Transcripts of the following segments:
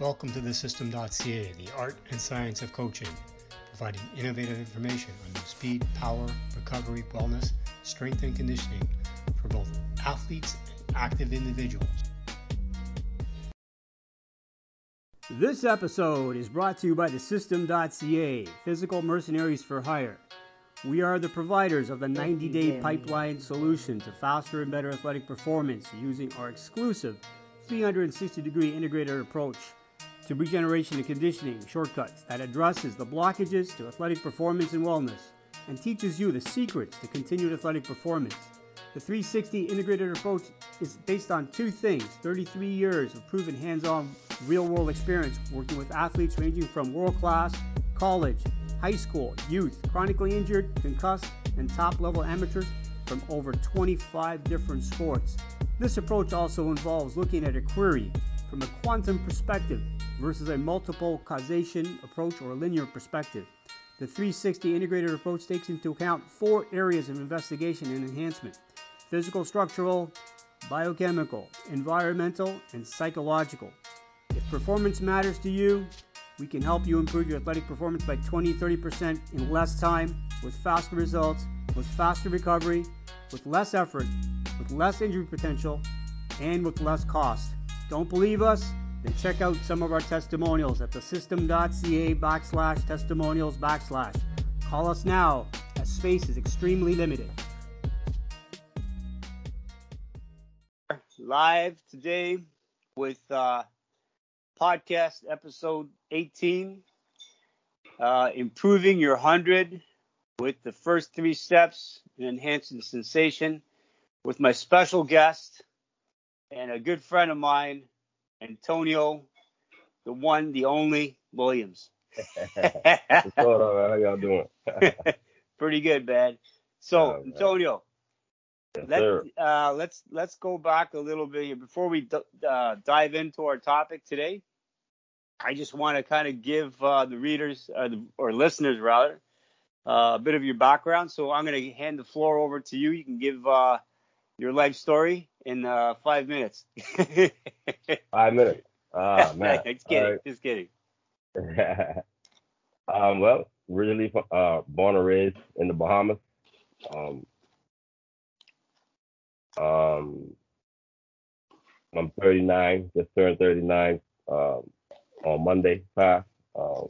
Welcome to the System.ca, the art and science of coaching, providing innovative information on new speed, power, recovery, wellness, strength, and conditioning for both athletes and active individuals. This episode is brought to you by the System.ca, Physical Mercenaries for Hire. We are the providers of the 90 day pipeline solution to faster and better athletic performance using our exclusive 360 degree integrated approach to regeneration and conditioning shortcuts that addresses the blockages to athletic performance and wellness and teaches you the secrets to continued athletic performance. The 360 integrated approach is based on two things 33 years of proven hands on real world experience working with athletes ranging from world class, college, high school, youth, chronically injured, concussed, and top level amateurs from over 25 different sports. This approach also involves looking at a query from a quantum perspective versus a multiple causation approach or a linear perspective. The 360 integrated approach takes into account four areas of investigation and enhancement physical, structural, biochemical, environmental, and psychological. If performance matters to you, we can help you improve your athletic performance by 20 30% in less time, with faster results, with faster recovery, with less effort, with less injury potential, and with less cost. Don't believe us? Then check out some of our testimonials at thesystem.ca backslash testimonials backslash. Call us now, as space is extremely limited. Live today with uh, podcast episode 18 uh, Improving Your 100 with the first three steps in enhancing sensation with my special guest and a good friend of mine, Antonio, the one, the only Williams. What's going on, man? How y'all doing? Pretty good, man. So, Oh. Antonio, Yes, let, sir. uh, let's let's go back a little bit here before we d- uh, dive into our topic today. I just want to kind of give uh, the readers uh, the, or listeners rather uh, a bit of your background. So I'm going to hand the floor over to you. You can give uh, your life story in uh, five minutes. Five minutes. Ah, man. just kidding. All Just kidding. um, well, originally uh, born and raised in the Bahamas. Um, um, I'm 39, just turned 39 um, on Monday past. Um,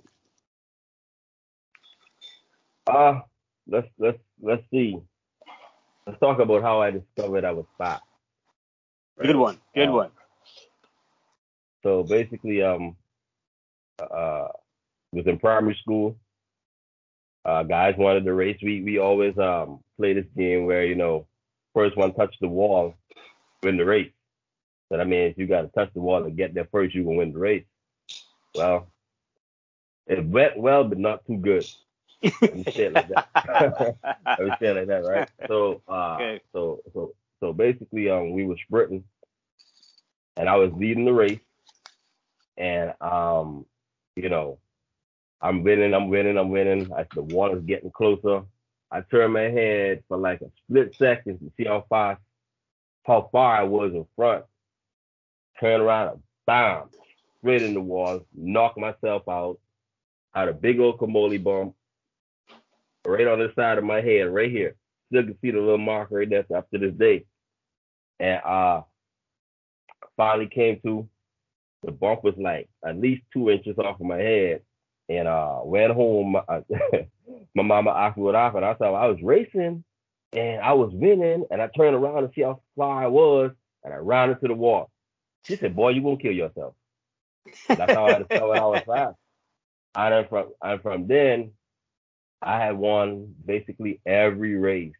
uh, let's let's let's see. Let's talk about how I discovered I was fat. Good one. Good Uh, one. So basically, um, uh, was in primary school. Uh, guys wanted to race. We we always um play this game where you know first one touch the wall, win the race. But I mean, if you got to touch the wall to get there first, you can win the race. Well, it went well, but not too good. Let me say it like that. Let me say it like that, right? So, uh, Okay. so, so, so basically, um, we were sprinting, and I was leading the race, and um, you know, I'm winning, I'm winning, I'm winning. I, the water's getting closer. I turn my head for like a split second to see how far, how far I was in front. Turn around and bam, straight in the wall, knock myself out. Had a big old camoli bump right on the side of my head, right here. Still can see the little mark right there to this day. And uh finally came to the bump was like at least two inches off of my head. And uh went home. uh, my mama asked me what happened. I thought I was racing and I was winning and I turned around to see how far I was and I ran into the wall. She said, Boy, you won't kill yourself. That's how I discovered I was fast. And from and from then I had won basically every race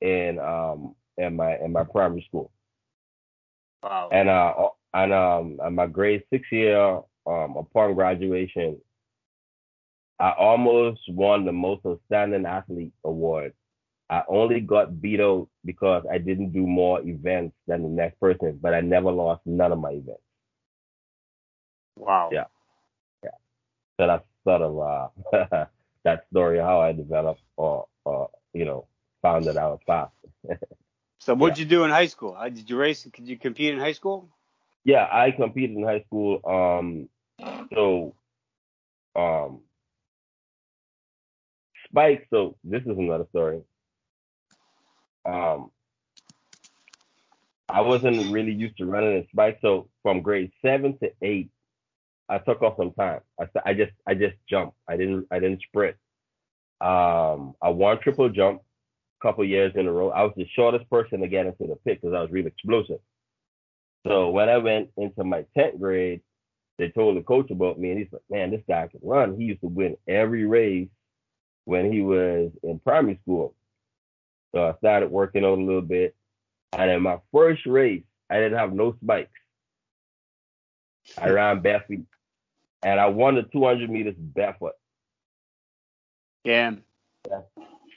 in um in my in my primary school. Wow. And uh and um in my grade six year um upon graduation, I almost won the most outstanding athlete award. I only got beat out because I didn't do more events than the next person, but I never lost none of my events. Wow. Yeah. Yeah. So that's sort of uh that story how I developed or or you know found that I was fast. So what'd you do in high school? Uh, Did you race? Could you compete in high school? Yeah, I competed in high school. Um, so, um, Spike. So this is another story. Um, I wasn't really used to running in Spike. So from grade seven to eight, I took off some time. I, I just I just jumped. I didn't I didn't sprint. Um, I won triple jump couple years in a row. I was the shortest person to get into the pit because I was really explosive. So when I went into my 10th grade, they told the coach about me, and he's like, "Man, this guy can run. He used to win every race when he was in primary school." So I started working on a little bit, and in my first race, I didn't have no spikes. I hmm. ran barefoot, and I won the 200 meters barefoot. Damn. Yeah.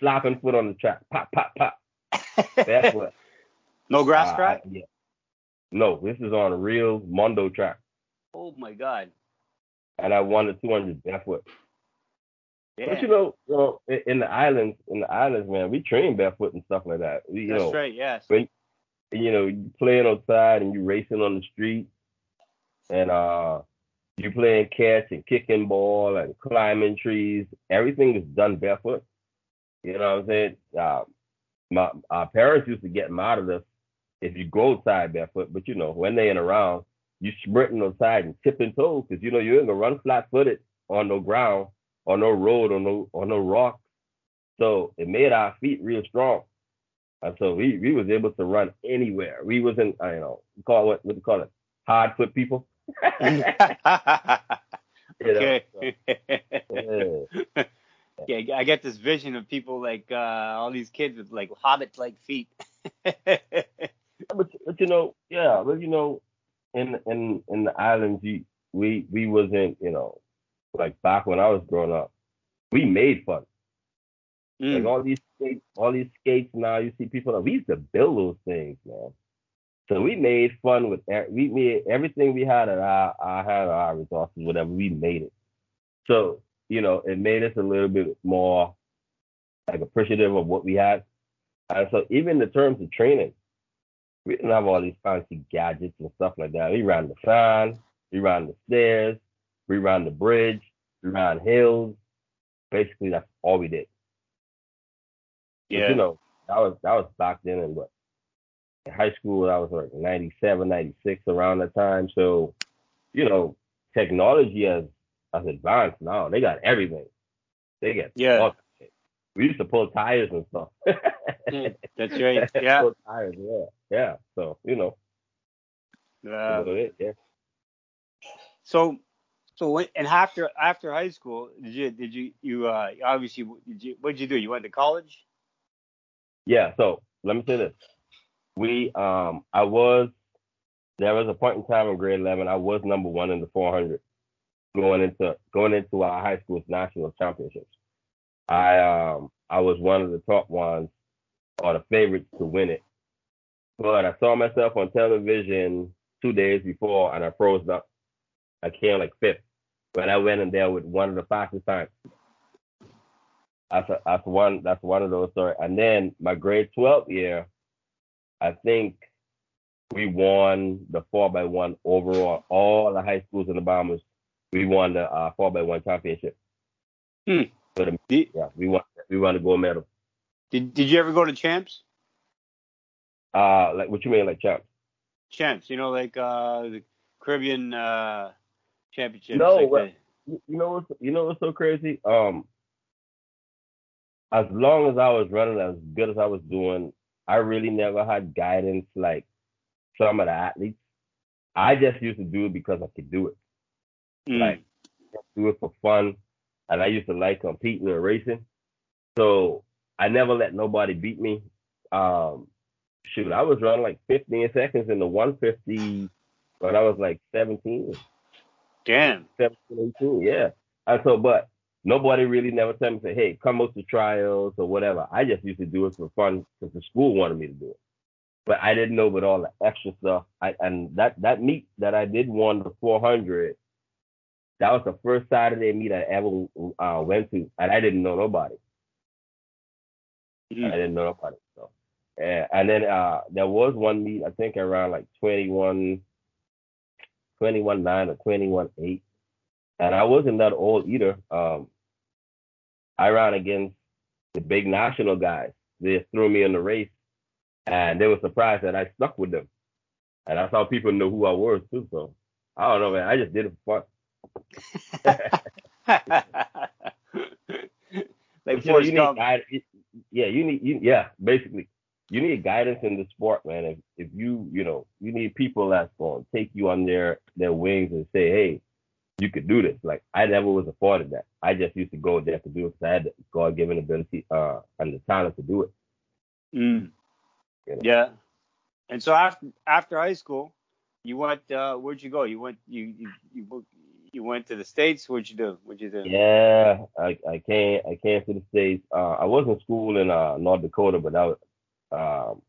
Slapping foot on the track, pop, pop, pop, That's what. no grass Uh, track? yeah. No, this is on a real Mondo track, Oh my god. and I won the 200 barefoot. Damn. But you know, you know, in, the islands, in the islands, man, we train barefoot and stuff like that. We, you That's know, right, yes. you know, you playing outside and you racing on the street, and uh, you playing catch and kicking ball and climbing trees. Everything is done barefoot. You know what I'm saying? Uh, my our parents used to get mad at us if you go outside barefoot, but you know, when they ain't around, you sprinting outside and tipping toes because you know you ain't gonna run flat footed on no ground, on no road, on no on no rock. So it made our feet real strong. And so we, we was able to run anywhere. We wasn't, I don't know, call it what do you call it? Hard foot people. You know, okay. so, yeah. yeah, I get this vision of people like uh, all these kids with like hobbit-like feet. But, but you know, yeah, but you know, in in in the islands, you, we we wasn't, you know, like back when I was growing up, we made fun. Like Mm. all these skates, all these skates now, you see people. We used to build those things, man. So we made fun with we made everything we had at our, our had our resources, whatever we made it. So you know, it made us a little bit more like appreciative of what we had. And so even in terms of training, we didn't have all these fancy gadgets and stuff like that. We ran the fan, we ran the stairs, we ran the bridge, we ran hills. Basically, that's all we did. But, Yeah. you know, that was that was back then in what in high school I was like 97, 96 around that time. So, you know, technology has has advanced no, They got everything. They got Yeah. all that shit. We used to pull tires and stuff. Mm, That's right. Yeah. pull tires, yeah. Yeah. So, you know, Uh, it, yeah. so, so and after after high school, did you did you you uh obviously did you what did you do? You went to college? Yeah, so let me say this. We um I was there was a point in time in grade eleven I was number one in the four hundred going into going into our high school's national championships. I um I was one of the top ones or the favorites to win it. But I saw myself on television two days before and I froze up. I came like fifth. But I went in there with one of the fastest times. That's a, that's one that's one of those stories. And then my grade twelve year, I think we won the four by one overall. All the high schools in the Bahamas, we won the uh, four by one championship. Hmm. For the, Did, yeah, we won we won the gold medal. did did you ever go to champs? Uh, like what you mean, like champs? Champs, you know, like uh the Caribbean uh championships. No, like You you know what's you know what's so crazy? Um, as long as I was running as good as I was doing, I really never had guidance like some of the athletes. I just used to do it because I could do it. Mm. Like do it for fun, and I used to like competing and racing. So I never let nobody beat me. Um, shoot, I was running like 15 seconds in the 150 when I was like 17. Damn. 17, 18, yeah. And so, but nobody really never tell me, say, hey, come out to trials or whatever. I just used to do it for fun because the school wanted me to do it. But I didn't know about all the extra stuff. I, and that, that meet that I did won the 400, that was the first Saturday meet I ever uh, went to, and I didn't know nobody. I Mm. didn't know nobody. So, yeah. and then uh, there was one meet, I think around like 21, 21 9 or 21 8. And I wasn't that old either. Um, I ran against the big national guys. They threw me in the race, and they were surprised that I stuck with them. And that's how people know who I was too. So I don't know, man. I just did it for fun. like you, know, you need guide, yeah, you need you, yeah, basically you need guidance in the sport, man. If if you you know you need people that's going to take you on their their wings and say, hey, you could do this. Like I never was afforded that. I just used to go there to do it because I had the God given ability uh and the talent to do it. Mm. You know? Yeah. And so after after high school, you went uh where'd you go? You went you you you, you went to the states. What'd you do? What'd you do? Yeah, I I came I came to the states. Uh, I was in school in uh North Dakota, but that was um,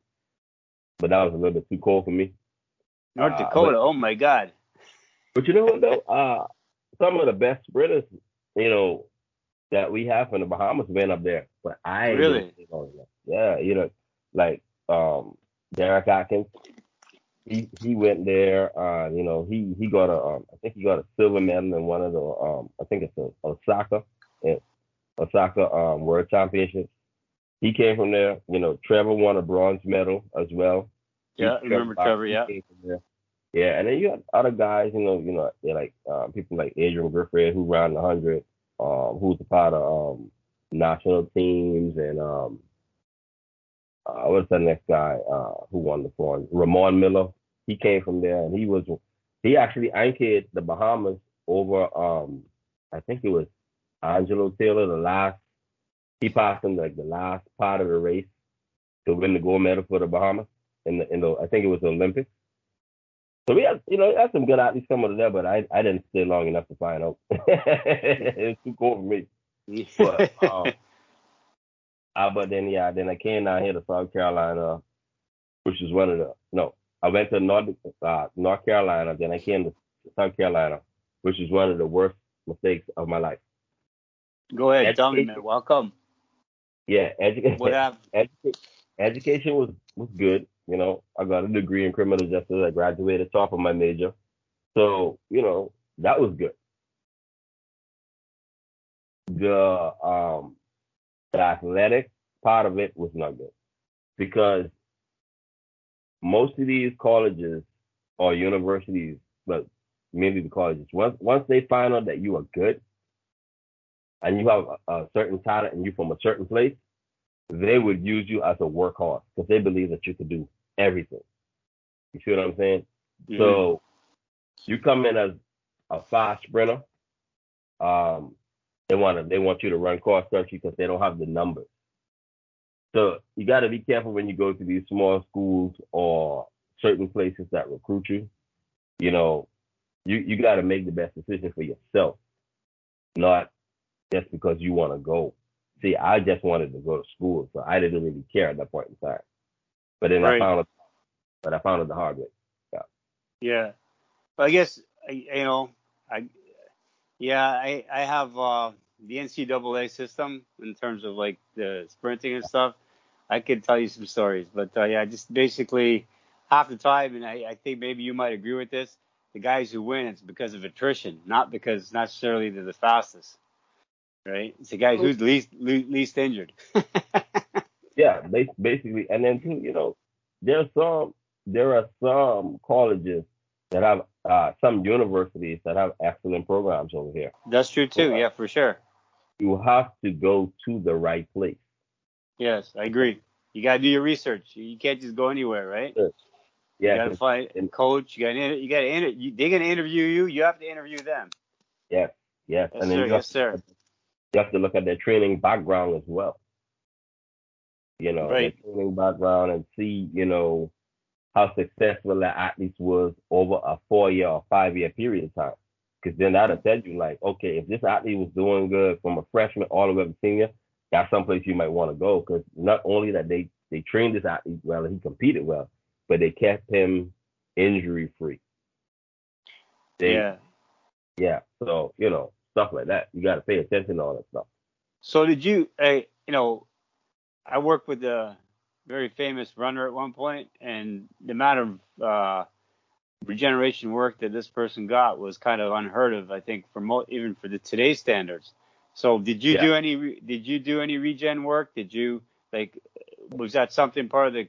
but that was a little bit too cold for me. North uh, Dakota, but, oh my God. But you know what though? Uh, some of the best sprinters, you know, that we have in the Bahamas been up there. But I really, yeah, you know, like um, Derrick Atkins, he he went there. Uh, you know, he he got a um, I think he got a silver medal in one of the um, I think it's a Osaka, Osaka um World Championships he came from there. You know, Trevor won a bronze medal as well. Yeah, I remember Trevor. Yeah. Yeah, and then you got other guys. You know, you know, like um, people like Adrian Griffith who ran the hundred, um, who's a part of um, national teams, and um, uh, what's the next guy uh, who won the bronze? Ramon Miller. He came from there, and he was he actually anchored the Bahamas over. Um, I think it was Angelo Taylor, the last he passed him like the last part of the race to win the gold medal for the Bahamas in the in the I think it was the Olympics. So we had you know had some good athletes coming to there, but I I didn't stay long enough to find out. it's too cold for me. But, um, uh, but then yeah, then I came down here to South Carolina, which is one of the no. I went to North uh, North Carolina, then I came to South Carolina, which is one of the worst mistakes of my life. Go ahead, education, tell me, man. Welcome. Yeah, education. What Educa- education was was good. You know, I got a degree in criminal justice. I graduated top of my major, so you know that was good. The um the athletic part of it was not good because most of these colleges or universities, but mainly the colleges, once once they find out that you are good, and you have a, a certain talent and you're from a certain place, they would use you as a workhorse because they believe that you can do everything. You see what I'm saying? Mm-hmm. So you come in as a fast sprinter. Um, they want to they want you to run cross country because they don't have the numbers. So you got to be careful when you go to these small schools or certain places that recruit you. You know, you you got to make the best decision for yourself, not just because you want to go. See, I just wanted to go to school, so I didn't really care at that point in time. But then right. I found it, but I found it the hard way. Yeah. Yeah. But I guess you know, I yeah, I I have uh, the NCAA system in terms of like the sprinting and stuff. I could tell you some stories, but uh, yeah, just basically half the time, and I, I think maybe you might agree with this. The guys who win, it's because of attrition, not because necessarily they're the fastest right? It's the guy who's least least injured. yeah, basically, and then too, you know, there's some there are some colleges that have uh, some universities that have excellent programs over here. That's true too. So, yeah, for sure. You have to go to the right place. Yes, I agree. You gotta do your research. You can't just go anywhere, right? Yes. Yeah. You gotta find a coach. You gotta you gotta inter- you, they're gonna interview you. You have to interview them. Yes. Yes. yes and then sir, yes, sir you have to look at their training background as well. You know, right. their training background and see, you know, how successful that athletes was over a four year or five year period of time. Because then that'll tell you, like, okay, if this athlete was doing good from a freshman all the way up to senior, that's someplace you might want to go. Because not only that they they trained this athlete well and he competed well, but they kept him injury free. Yeah. Yeah. So you know, stuff like that. You got to pay attention to all that stuff. So did you? Uh, you know, I worked with a very famous runner at one point, and the amount of uh, regeneration work that this person got was kind of unheard of. I think for mo- even for the today's standards. So did you Yeah. do any re- did you do any regen work? Did you like was that something part of the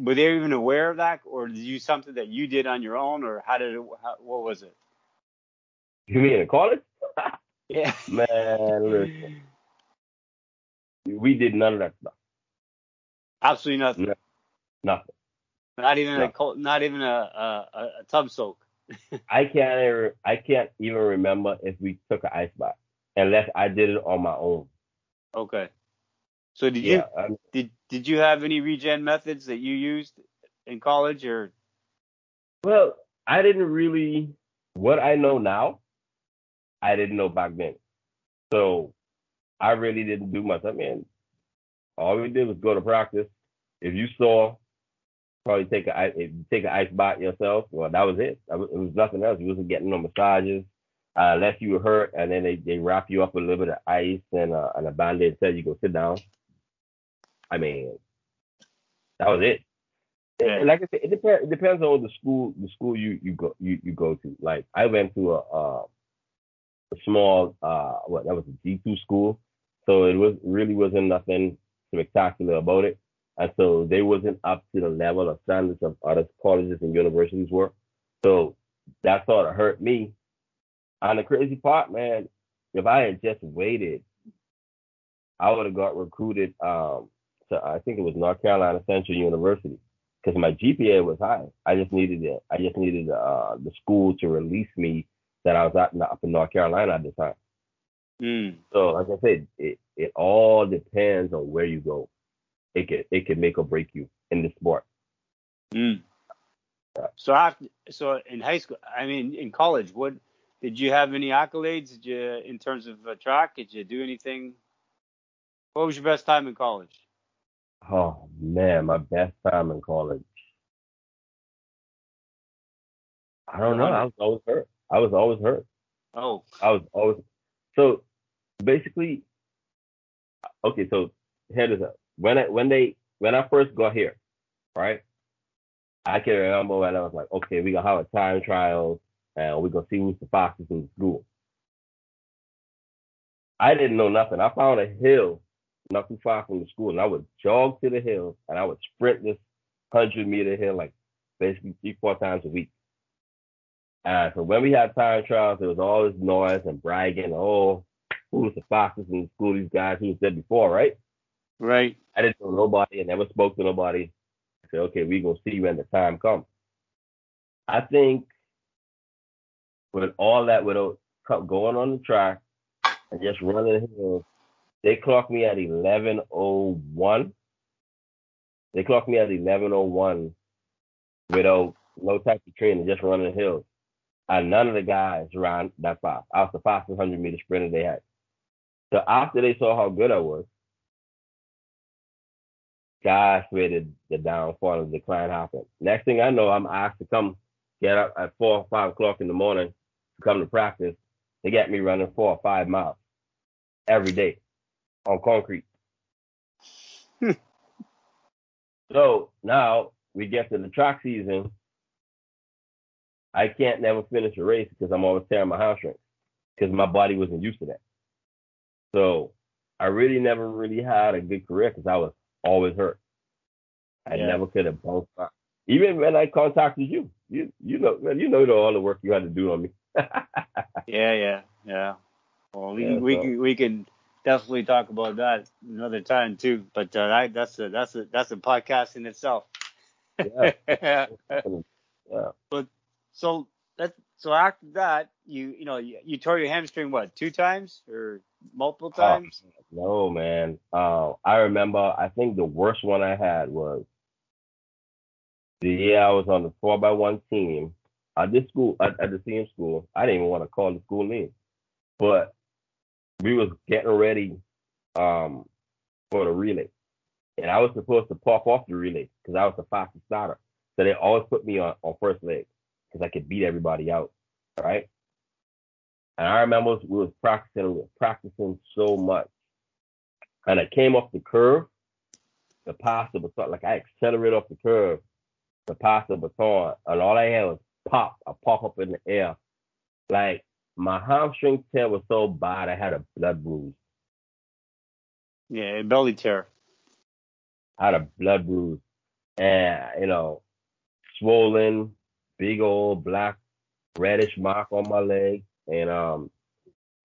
were they even aware of that or did you something that you did on your own or how did it how, what was it? You mean in college? Yeah. Man, listen, we did none of that stuff. Absolutely nothing. No. Nothing. Not even No. a cold, not even a, a a tub soak. I can't ever, I can't even remember if we took an ice bath unless I did it on my own. Okay. So did you I mean, um, did did you have any regen methods that you used in college or well, I didn't really. What I know now, I didn't know back then. So I really didn't do much. I mean, all we did was go to practice. If you saw, probably take a ice- if you take an ice bath yourself. Well, that was it. It was nothing else. You wasn't getting no massages. Uh, unless you were hurt, and then they, they wrap you up with a little bit of ice and, uh, and a band-aid, tell you go sit down. I mean, that was it. Yeah. And like I said, it depends. It depends on the school. The school you you go you, you go to. Like I went to a uh, a small uh what that was a D two school, so it was really wasn't nothing spectacular about it, and so they wasn't up to the level of standards of other colleges and universities were. So that sort of hurt me. And the crazy part, man, if I had just waited, I would have got recruited. Um, to I think it was North Carolina Central University because my GPA was high. I just needed it. I just needed uh, the school to release me that I was in, up in North Carolina at the time. mm, So like I said, it it all depends on where you go. It can it can make or break you in the sport. mm. Yeah. So after so in high school, I mean in college, what did you have any accolades? Did you in terms of uh, track? Did you do anything? What was your best time in college? Oh man, my best time in college. I don't know. I was always hurt. I was always hurt. Oh, I was always so basically okay, so here it is. When I when they when I first got here, right? I can remember when I was like, okay, we're gonna have a time trial and we're gonna see who's the fastest in the school. I didn't know nothing. I found a hill not too far from the school and I would jog to the hill and I would sprint this hundred meter hill like basically three, four times a week. And so when we had time trials, there was all this noise and bragging, oh, who's the fastest in the school, these guys who was there before, right? right. I didn't know nobody and never spoke to nobody. I said, okay, we gonna see when the time comes. I think with all that without going on the track and just running the hills, they clocked me at eleven oh one. They clocked me at eleven oh one without no type of training, just running the hills. And none of the guys ran that fast. I was the fastest hundred meter sprinter they had. So after they saw how good I was, God created the downfall and the decline happened. Next thing I know, I'm asked to come get up at four or five o'clock in the morning to come to practice. They get me running four or five miles every day on concrete. Hmm. so now we get to the track season. I can't never finish a race because I'm always tearing my hamstrings because my body wasn't used to that. So I really never really had a good career because I was always hurt. I Yeah. never could have bounced back. Even when I contacted you, you you know you know all the work you had to do on me. Yeah, yeah, yeah. Well, we Yeah, we so- can, we can definitely talk about that another time too. But uh, that, that's a that's a that's a podcast in itself. yeah, yeah. yeah. So that so after that, you you know you, you tore your hamstring what two times or multiple Oh, times? No, man. Uh, I remember. I think the worst one I had was the year I was on the four by one team at this school at, at the same school. I didn't even want to call the school name, but we was getting ready um, for the relay, and I was supposed to pop off the relay because I was the fastest starter. So they always put me on, on first leg because I could beat everybody out, right? And I remember we was practicing, we was practicing so much. And I came off the curve, the pass the baton, like I accelerated off the curve to pass the baton, and all I had was pop, I pop up in the air. Like my hamstring tear was so bad, I had a blood bruise. Yeah, a belly tear. I had a blood bruise, and you know, swollen, big old black reddish mark on my leg, and um,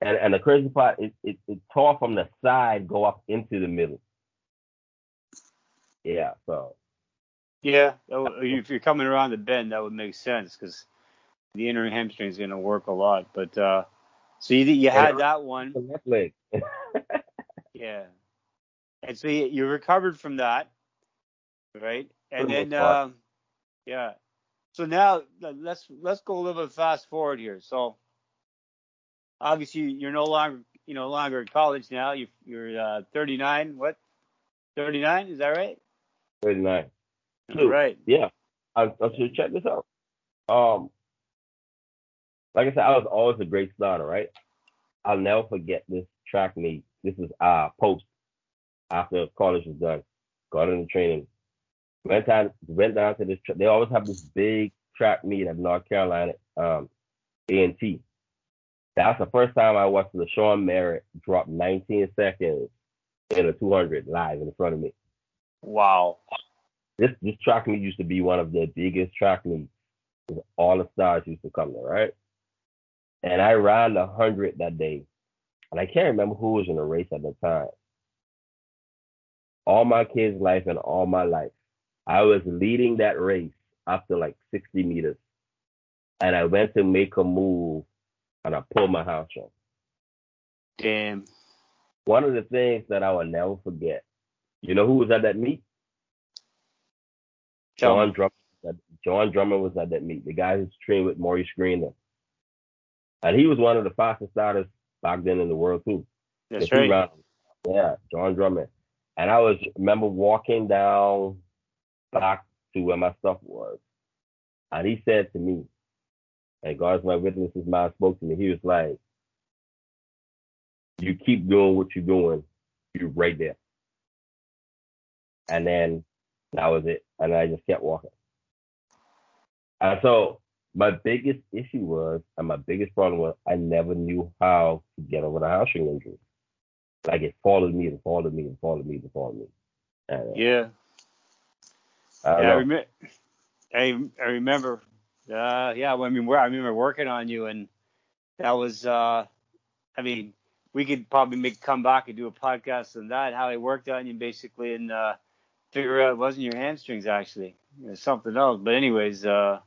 and and the crazy part, is it it, it tore from the side, go up into the middle. Yeah, so. Yeah, if you're coming around the bend, that would make sense because the inner hamstring is going to work a lot. But uh, so you you had that one. Left leg. yeah, and so you, you recovered from that, right? And then, uh, yeah. So now let's let's go a little bit fast forward here. So obviously you're no longer you no longer in college now. You, you're uh, 39. What? 39? Is that right? 39. Right. Yeah. I, I should check this out. Um, like I said, I was always a great starter, right? I'll never forget this track meet. This is uh post after college was done. Got into training. Went down went down to this they always have this big track meet at North Carolina, um, A and T. That's the first time I watched the LaShawn Merritt drop 19 seconds in a 200 live in front of me. Wow. This this track meet used to be one of the biggest track meets. All the stars used to come there, right? And I ran the 100 that day. And I can't remember who was in the race at the time. All my kids' life and all my life, I was leading that race after like 60 meters. And I went to make a move and I pulled my hamstring. Damn. One of the things that I will never forget, you know who was at that meet? Jon Drummond. Jon Drummond was at that meet. The guy who's trained with Maurice Greene. And he was one of the fastest starters back then in the world too. That's right. Rounds. Yeah, Jon Drummond. And I was remember walking down back to where my stuff was. And he said to me, and God's my witness, his mind spoke to me. He was like, You keep doing what you're doing, you're right there. And then that was it. And I just kept walking. And so my biggest issue was, and my biggest problem was, I never knew how to get over the hamstring injury. Like it followed me and followed me and followed me and followed me. And, uh, yeah. I, yeah, I, rem- I, I remember uh, yeah, well, I mean, I remember working on you, and that was, uh, I mean, we could probably make come back and do a podcast on that, how I worked on you basically, and uh, figure out it wasn't your hamstrings actually, it was something else. But anyways, uh,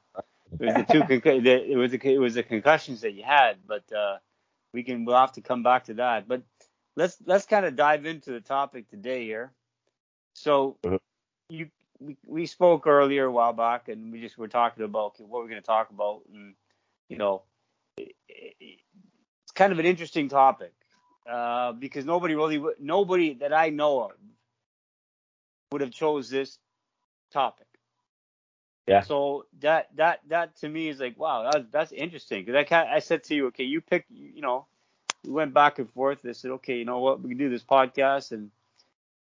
it was the two, con- it was the, it was the concussions that you had, but uh, we can we'll have to come back to that. But let's let's kind of dive into the topic today here. So uh-huh. you we, we spoke earlier a while back, and we just were talking about okay, what we're going to talk about, and you know, it, it, it's kind of an interesting topic uh, because nobody really, nobody that I know of would have chose this topic. Yeah. So that that that to me is like wow, that's that's interesting because I I said to you, okay, you pick, you know, we went back and forth. I said, okay, you know what, we can do this podcast and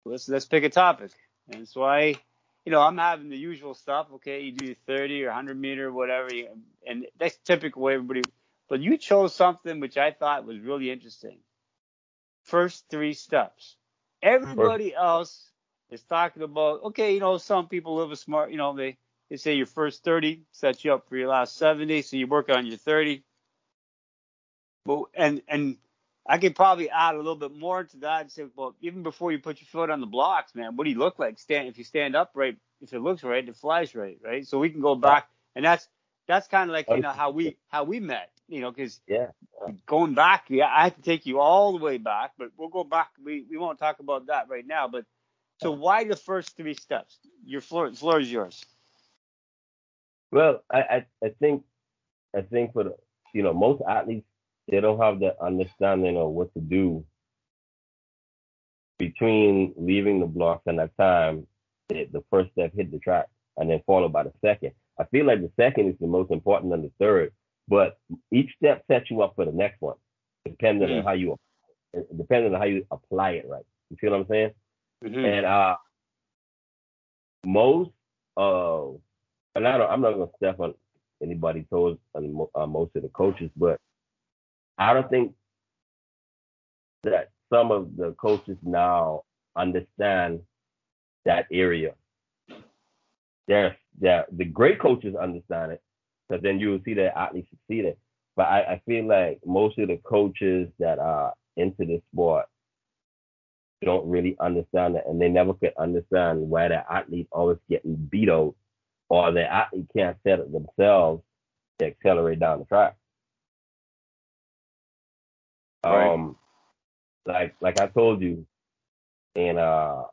let's let's pick a topic. And so I you know, I'm having the usual stuff. Okay, you do 30 or 100 meter, whatever, and that's typical way everybody. But you chose something which I thought was really interesting. First three steps. Everybody else is talking about. Okay, you know, some people live a smart. You know, they they say your first 30 sets you up for your last 70, so you work on your 30. But and and I could probably add a little bit more to that and say, well, even before you put your foot on the blocks, man, what do you look like? Stand if you stand up right, if it looks right, it flies right, right? So we can go back, and that's that's kind of like you know how we how we met, you know, because yeah, going back, yeah, I have to take you all the way back, but we'll go back. We we won't talk about that right now, but so why the first three steps? Your floor, floor is yours. Well, I, I I think I think for the you know most athletes they don't have the understanding of what to do between leaving the blocks and that time the, the first step hit the track and then followed by the second. I feel like the second is the most important than the third, but each step sets you up for the next one, depending mm-hmm. on how you depending on how you apply it right. You feel what I'm saying? Mm-hmm. And uh most uh and I don't I'm not gonna step on anybody told uh, most of the coaches, but I don't think that some of the coaches now understand that area. There's yeah, the great coaches understand it, because then you will see that athletes succeeding. But I, I feel like most of the coaches that are into this sport don't really understand it, and they never could understand why the athlete always getting beat out, or the athlete can't set it themselves to accelerate down the track. Right. Um, like like I told you, and uh,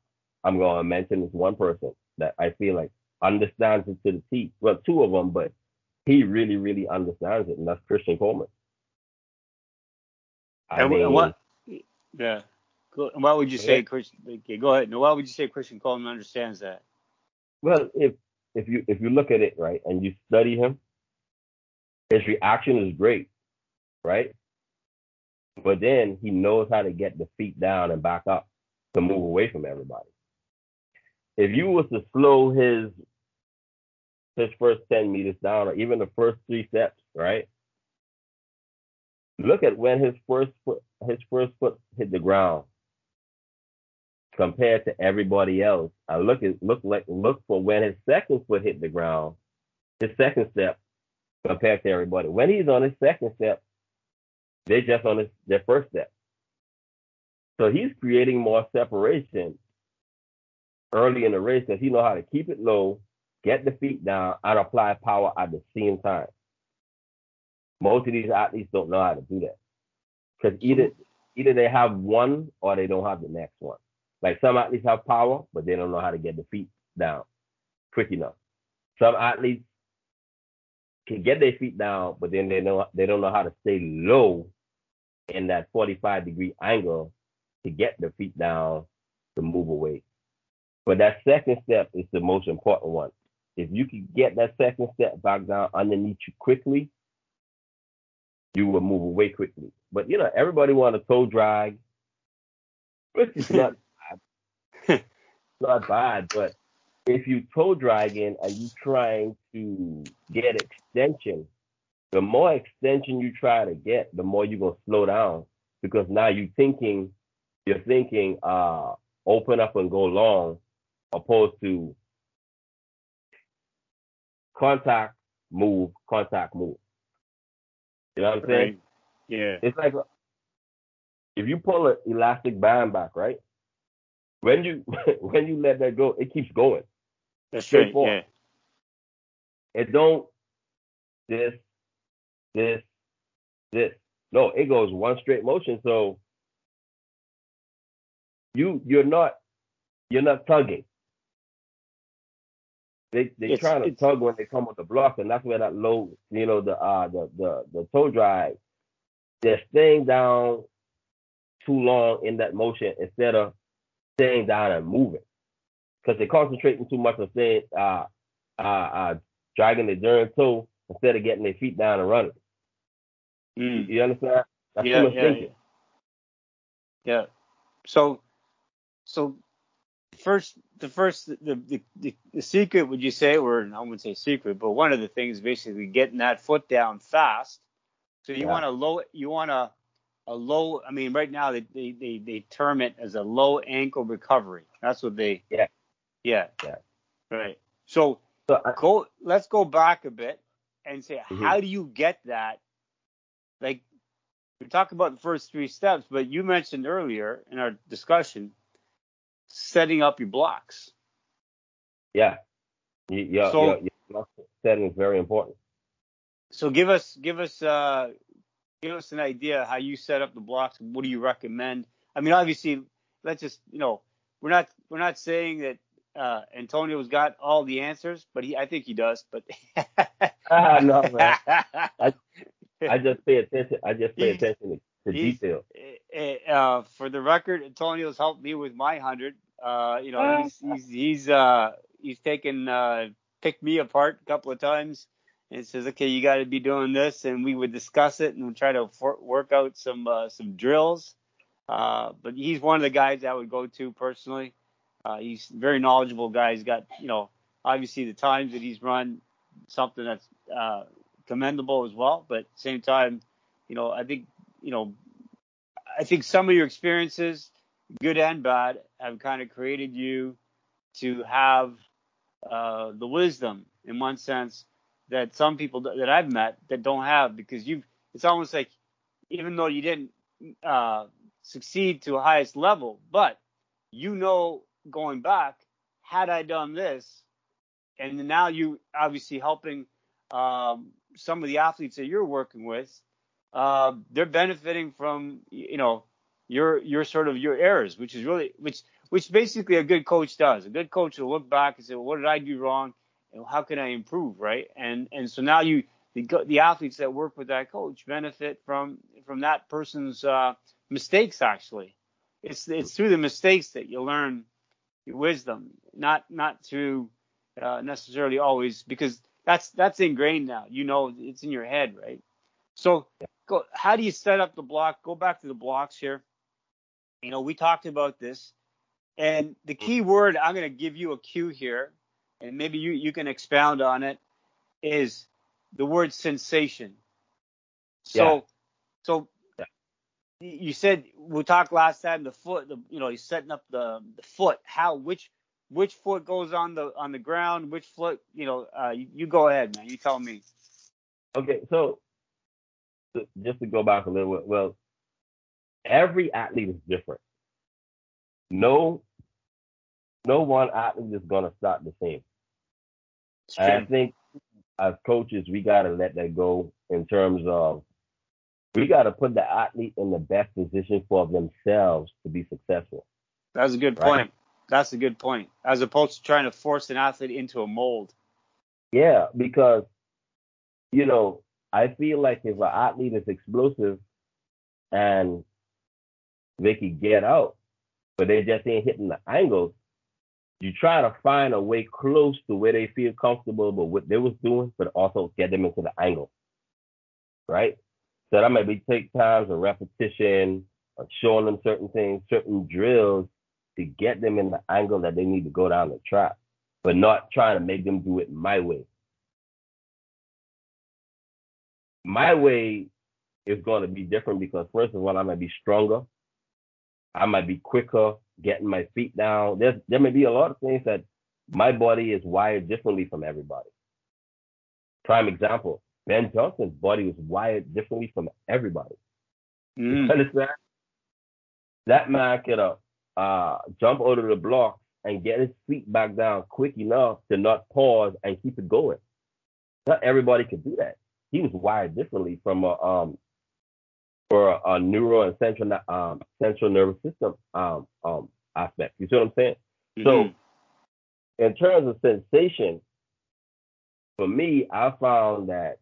I'm gonna mention this one person that I feel like understands it to the T. Well, two of them, but he really, really understands it, and that's Christian Coleman. I and mean, what? Yeah. Why would you say Christian? Okay, go ahead. No, why would you say Christian Coleman understands that? Well, if if you if you look at it right and you study him, his reaction is great, right? But then he knows how to get the feet down and back up to move away from everybody. If you was to slow his his first 10 meters down or even the first three steps, right? Look at when his first foot his first foot hit the ground compared to everybody else. I look at look like look for when his second foot hit the ground, his second step compared to everybody. When he's on his second step, they're just on their first step. So he's creating more separation early in the race because he know how to keep it low, get the feet down, and apply power at the same time. Most of these athletes don't know how to do that because either either they have one or they don't have the next one. Like some athletes have power, but they don't know how to get the feet down quick enough. Some athletes can get their feet down, but then they know they don't know how to stay low in that 45 degree angle to get the feet down to move away. But that second step is the most important one. If you can get that second step back down underneath you quickly, you will move away quickly. But you know, everybody want a toe drag, which is not bad. not bad, but if you toe dragging and you trying to get extension, the more extension you try to get, the more you're gonna slow down because now you're thinking, you're thinking, uh, open up and go long, opposed to contact, move, contact, move. You know what I'm saying? Right. Yeah. It's like if you pull an elastic band back, right? When you when you let that go, it keeps going. That's right. Yeah. It don't this, this, this. No, it goes one straight motion. So you you're not you're not tugging. They they trying to tug when they come with the block, and that's where that low, you know, the uh the the the toe drive, they're staying down too long in that motion instead of staying down and moving because they're concentrating too much on staying uh uh uh dragging the during toe instead of getting their feet down and running. Mm. You understand? That's yeah, yeah, yeah, yeah. So so first the first the, the the secret would you say or I wouldn't say secret, but one of the things basically getting that foot down fast. So you yeah. want a low you want a a low I mean right now they, they, they, they term it as a low ankle recovery. That's what they Yeah. Yeah. Yeah. Right. So, so I, go let's go back a bit and say mm-hmm. how do you get that like we talked about the first three steps, but you mentioned earlier in our discussion setting up your blocks. Yeah. Yeah, so, setting is very important. So give us give us uh give us an idea how you set up the blocks. What do you recommend? I mean, obviously, let's just you know we're not we're not saying that uh, Antonio's got all the answers, but he I think he does. But no, man. I, I just pay attention. I just pay attention to, to detail. Eh, uh, for the record, Antonio's helped me with my hundred. Uh, you know, he's he's he's uh he's taken uh picked me apart a couple of times and says, okay, you got to be doing this, and we would discuss it and try to for- work out some uh, some drills. Uh, but he's one of the guys I would go to personally. Uh, he's very knowledgeable guy. He's got, you know, obviously the times that he's run something that's uh, commendable as well. But at the same time, you know, I think you know, I think some of your experiences, good and bad, have kind of created you to have uh, the wisdom in one sense that some people that I've met that don't have because you've it's almost like even though you didn't uh, succeed to a highest level, but you know going back, had I done this, and now you obviously helping um, some of the athletes that you're working with, uh, they're benefiting from you know your your sort of your errors, which is really which which basically a good coach does. A good coach will look back and say, well, what did I do wrong, and how can I improve, right? And and so now you the the athletes that work with that coach benefit from from that person's uh, mistakes. Actually, it's it's through the mistakes that you learn wisdom, not not through uh, necessarily always because that's that's ingrained now. You know, it's in your head, right? So, go. How do you set up the block? Go back to the blocks here. You know, we talked about this, and the key word I'm going to give you a cue here, and maybe you you can expound on it, is the word sensation. So, yeah. so you said we talked last time the foot, the, you know, he's setting up the the foot. How which which foot goes on the on the ground? Which foot, you know? Uh, you, you go ahead, man. You tell me. Okay, so just to go back a little bit, well, every athlete is different. No, no one athlete is gonna start the same. I think as coaches, we gotta let that go in terms of we got to put the athlete in the best position for themselves to be successful. That's a good right? point. That's a good point. As opposed to trying to force an athlete into a mold. Yeah, because you know, I feel like if an athlete is explosive and they can get out, but they just ain't hitting the angles, you try to find a way close to where they feel comfortable but what they was doing, but also get them into the angle. Right? That might be take times of repetition or showing them certain things, certain drills to get them in the angle that they need to go down the track, but not trying to make them do it my way. My way is going to be different because first of all, I might be stronger. I might be quicker getting my feet down. There's there may be a lot of things that my body is wired differently from everybody. Prime example, Ben Johnson's body was wired differently from everybody. Mm. You understand? That man could uh, uh, jump out of the block and get his feet back down quick enough to not pause and keep it going. Not everybody could do that. He was wired differently from a um for a, a neuro and central um central nervous system um um aspect. You see what I'm saying? Mm-hmm. So in terms of sensation, for me, I found that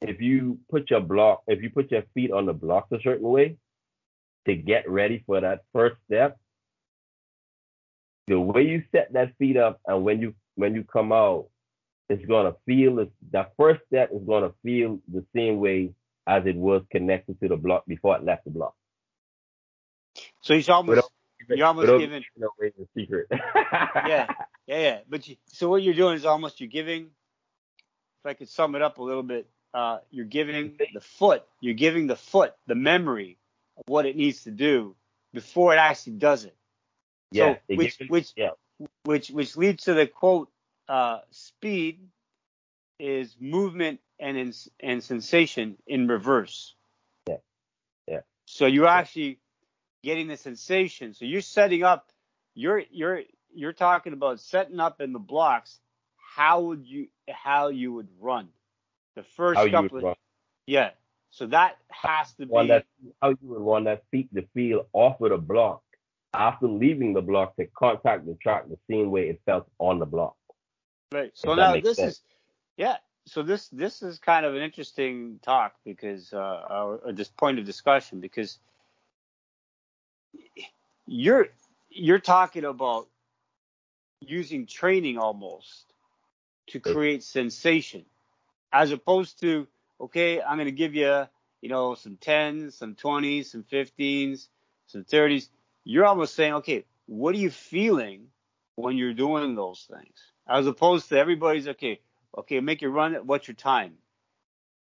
if you put your block, if you put your feet on the blocks a certain way to get ready for that first step, the way you set that feet up and when you when you come out, it's gonna feel the that first step is gonna feel the same way as it was connected to the block before it left the block. So he's almost you're almost giving away the secret. yeah, yeah, yeah. But you, so what you're doing is almost you're giving. If I could sum it up a little bit, uh, you're giving the foot, you're giving the foot the memory of what it needs to do before it actually does it. Yeah, so, which which yeah. which which leads to the quote: uh, "Speed is movement and in, and sensation in reverse." Yeah, yeah. So you're actually getting the sensation. So you're setting up. You're you're you're talking about setting up in the blocks. How would you how you would run? The first how couple of, yeah. So that has to be that, how you would want that feet to feel off of the block after leaving the block to contact the track the same way it felt on the block. Right. So now this sense. is yeah. So this this is kind of an interesting talk because uh, or, or this point of discussion because you're you're talking about using training almost to create sensation as opposed to okay, I'm going to give you you know some tens, some twenties, some fifteens, some thirties. You're almost saying, okay, what are you feeling when you're doing those things? As opposed to everybody's okay, okay, make your run. What's your time?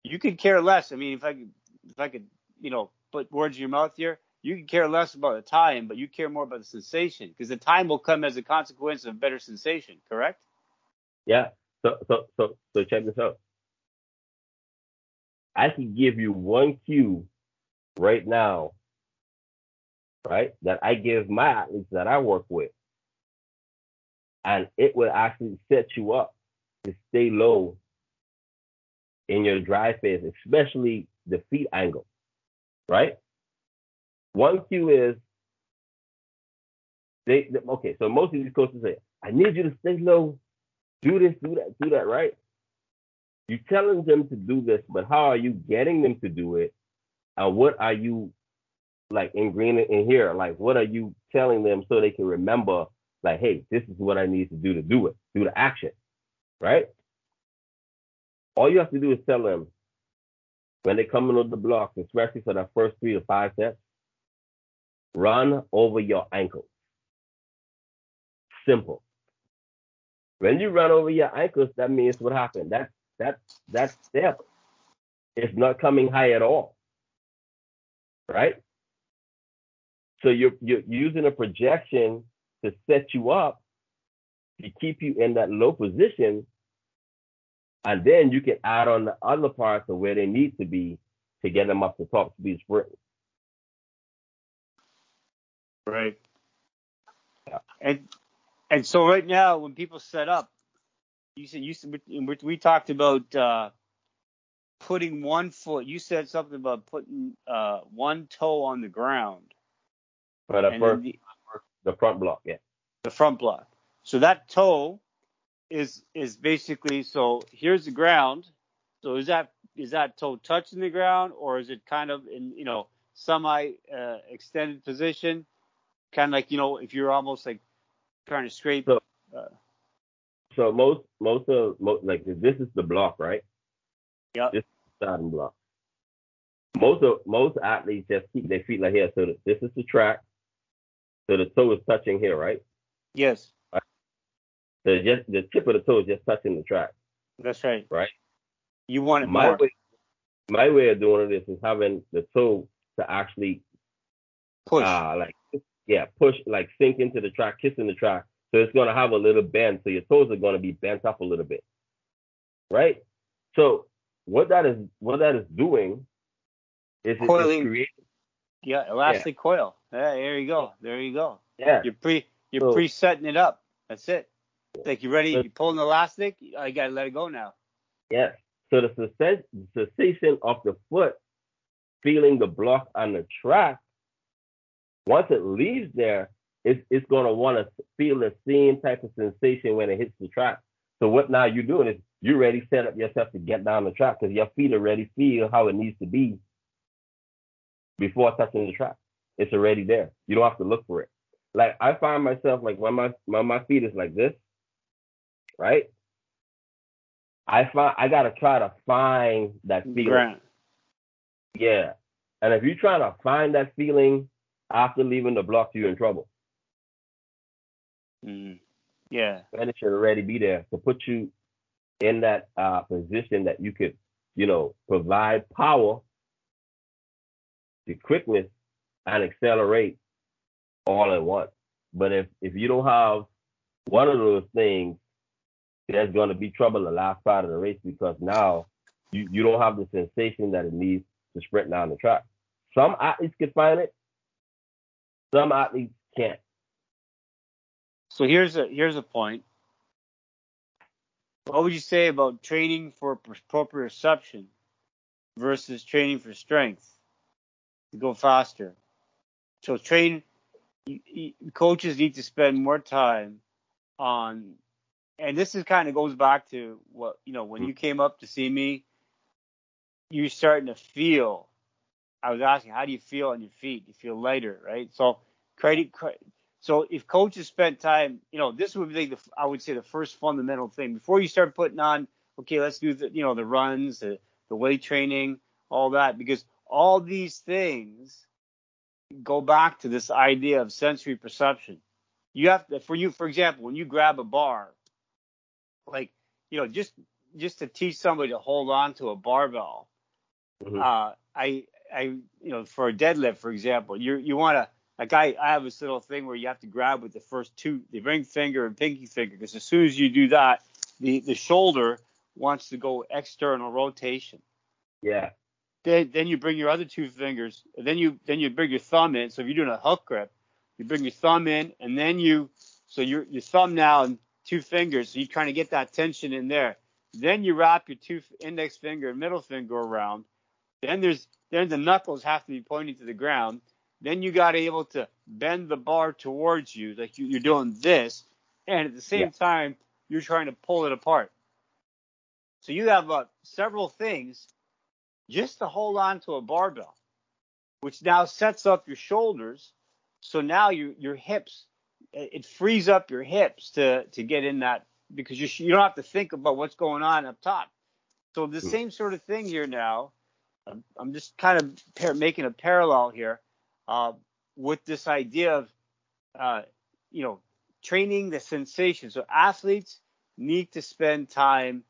You could care less. I mean, if I could, if I could, you know, put words in your mouth here, you can care less about the time, but you care more about the sensation because the time will come as a consequence of better sensation. Correct? Yeah. So so so so check this out. I can give you one cue right now, right, that I give my athletes that I work with, and it will actually set you up to stay low in your drive phase, especially the feet angle, right? One cue is they, okay. So most of these coaches say, "I need you to stay low, do this, do that, do that," right? You're telling them to do this, but how are you getting them to do it? And what are you like ingraining in here? Like, what are you telling them so they can remember, like, hey, this is what I need to do to do it, do the action, right? All you have to do is tell them when they come on the blocks, especially for that first three to five sets, run over your ankles. Simple. When you run over your ankles, that means what happened? That that that step is not coming high at all. Right? So you're you're using a projection to set you up to keep you in that low position. And then you can add on the other parts of where they need to be to get them up to top speed sprint. Right. Yeah. And and so right now when people set up, you said you said we talked about uh, putting one foot. You said something about putting uh, one toe on the ground. Right, the, first, the, the front block, yeah. The front block. So that toe is is basically so. Here's the ground. So is that is that toe touching the ground, or is it kind of in you know semi uh, extended position, kind of like you know if you're almost like trying to scrape. So, uh, so most most of most, like this is the block, right? Yeah. This is the starting block. Most of most athletes just keep their feet like here. So this is the track. So the toe is touching here, right? Yes. Right. So just the tip of the toe is just touching the track. That's right. Right. You want it my more. way. My way of doing this is having the toe to actually push. Uh, like yeah, push like sink into the track, kissing the track, so it's going to have a little bend. So your toes are going to be bent up a little bit. Right? So what that is what that is doing is Coiling. creating yeah, elastic yeah. coil. Yeah, there you go. There you go. Yeah. You're pre you're so, pre setting it up. That's it. like you ready, so, you're pulling the elastic, I gotta let it go now. Yeah. So the sensation of the foot feeling the block on the track, once it leaves there, it's, it's going to want to feel the same type of sensation when it hits the track. So what now you're doing is you ready set up yourself to get down the track because your feet already feel how it needs to be before touching the track. It's already there. You don't have to look for it. Like I find myself like when my when my feet is like this, right? I find I gotta try to find that feeling. Yeah. And if you're trying to find that feeling after leaving the block, you're in trouble. Mm. Yeah. And it should already be there to put you in that uh, position that you could, you know, provide power, the quickness, and accelerate all at once. But if if you don't have one of those things, there's going to be trouble the last part of the race because now you, you don't have the sensation that it needs to sprint down the track. Some athletes can find it, some athletes can't. So here's a here's a point. What would you say about training for proprioception versus training for strength to go faster? So train coaches need to spend more time on and this is kind of goes back to what you know when you came up to see me you're starting to feel i was asking how do you feel on your feet you feel lighter right so credit so if coaches spent time, you know, this would be the I would say the first fundamental thing before you start putting on, okay, let's do the you know the runs, the, the weight training, all that, because all these things go back to this idea of sensory perception. You have to, for you, for example, when you grab a bar, like you know, just just to teach somebody to hold on to a barbell, Mhm. uh, I I you know for a deadlift, for example, you you want to like I I have this little thing where you have to grab with the first two, the ring finger and pinky finger, because as soon as you do that, the the shoulder wants to go external rotation. yeah, Then then you bring your other two fingers, and then you then you bring your thumb in. So if you're doing a hook grip, you bring your thumb in, and then you so your your thumb now and two fingers. So you're trying to get that tension in there. Then you wrap your two index finger and middle finger around. Then there's then the knuckles have to be pointing to the ground. Then you got to able to bend the bar towards you, like you, you're doing this, and at the same Yeah. time you're trying to pull it apart. So you have uh, several things just to hold on to a barbell, which now sets up your shoulders. So now your your hips, it it frees up your hips to to get in that because you sh- you don't have to think about what's going on up top. So the Hmm. same sort of thing here now. I'm, I'm just kind of par- making a parallel here uh, with this idea of uh, you know training the sensation. So athletes need to spend time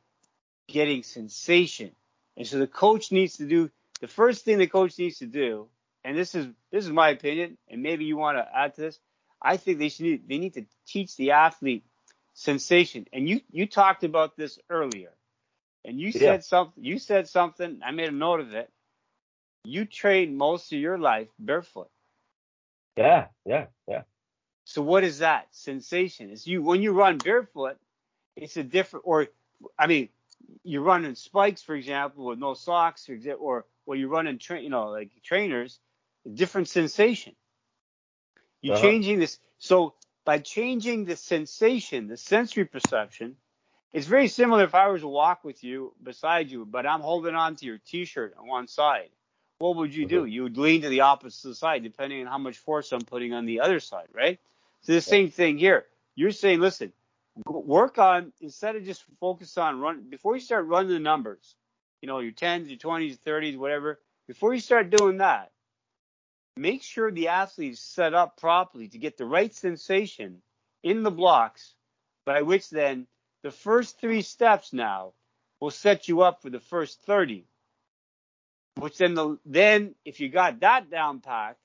getting sensation. And so the coach needs to do the first thing the coach needs to do, and this is this is my opinion, and maybe you want to add to this. I think they should need, they need to teach the athlete sensation. And you you talked about this earlier, and you Yeah. said something. You said something. I made a note of it. You trained most of your life barefoot. yeah, yeah, yeah. So what is that sensation? Is you when you run barefoot, it's a different. Or I mean, you run in spikes, for example, with no socks, or or you run in train, you know, like trainers, a different sensation. You're Uh-huh. changing this. So by changing the sensation, the sensory perception, it's very similar if I was to walk with you beside you, but I'm holding on to your t-shirt on one side. What would you do? Mhm. You would lean to the opposite side, depending on how much force I'm putting on the other side, right? So the same thing here. You're saying, listen, work on instead of just focus on run before you start running the numbers, you know, your tens, your twenties, thirties, whatever. Before you start doing that, make sure the athlete is set up properly to get the right sensation in the blocks, by which then the first three steps now will set you up for the first 30. Which then the then if you got that down packed,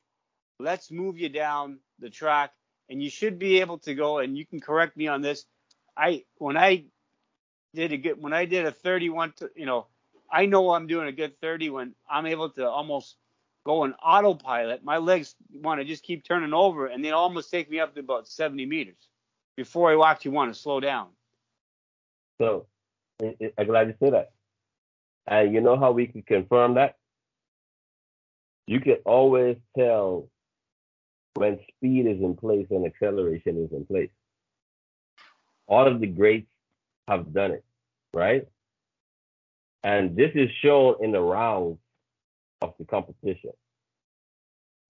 let's move you down the track and you should be able to go and you can correct me on this. I when I did a good when I did a 31 to, you know, I know I'm doing a good 30 when I'm able to almost go on autopilot. My legs want to just keep turning over and they almost take me up to about 70 meters before I actually want to slow down. So I'm glad you said that. And you know how we can confirm that? You can always tell when speed is in place and acceleration is in place. All of the greats have done it, right? And this is shown in the rounds of the competition.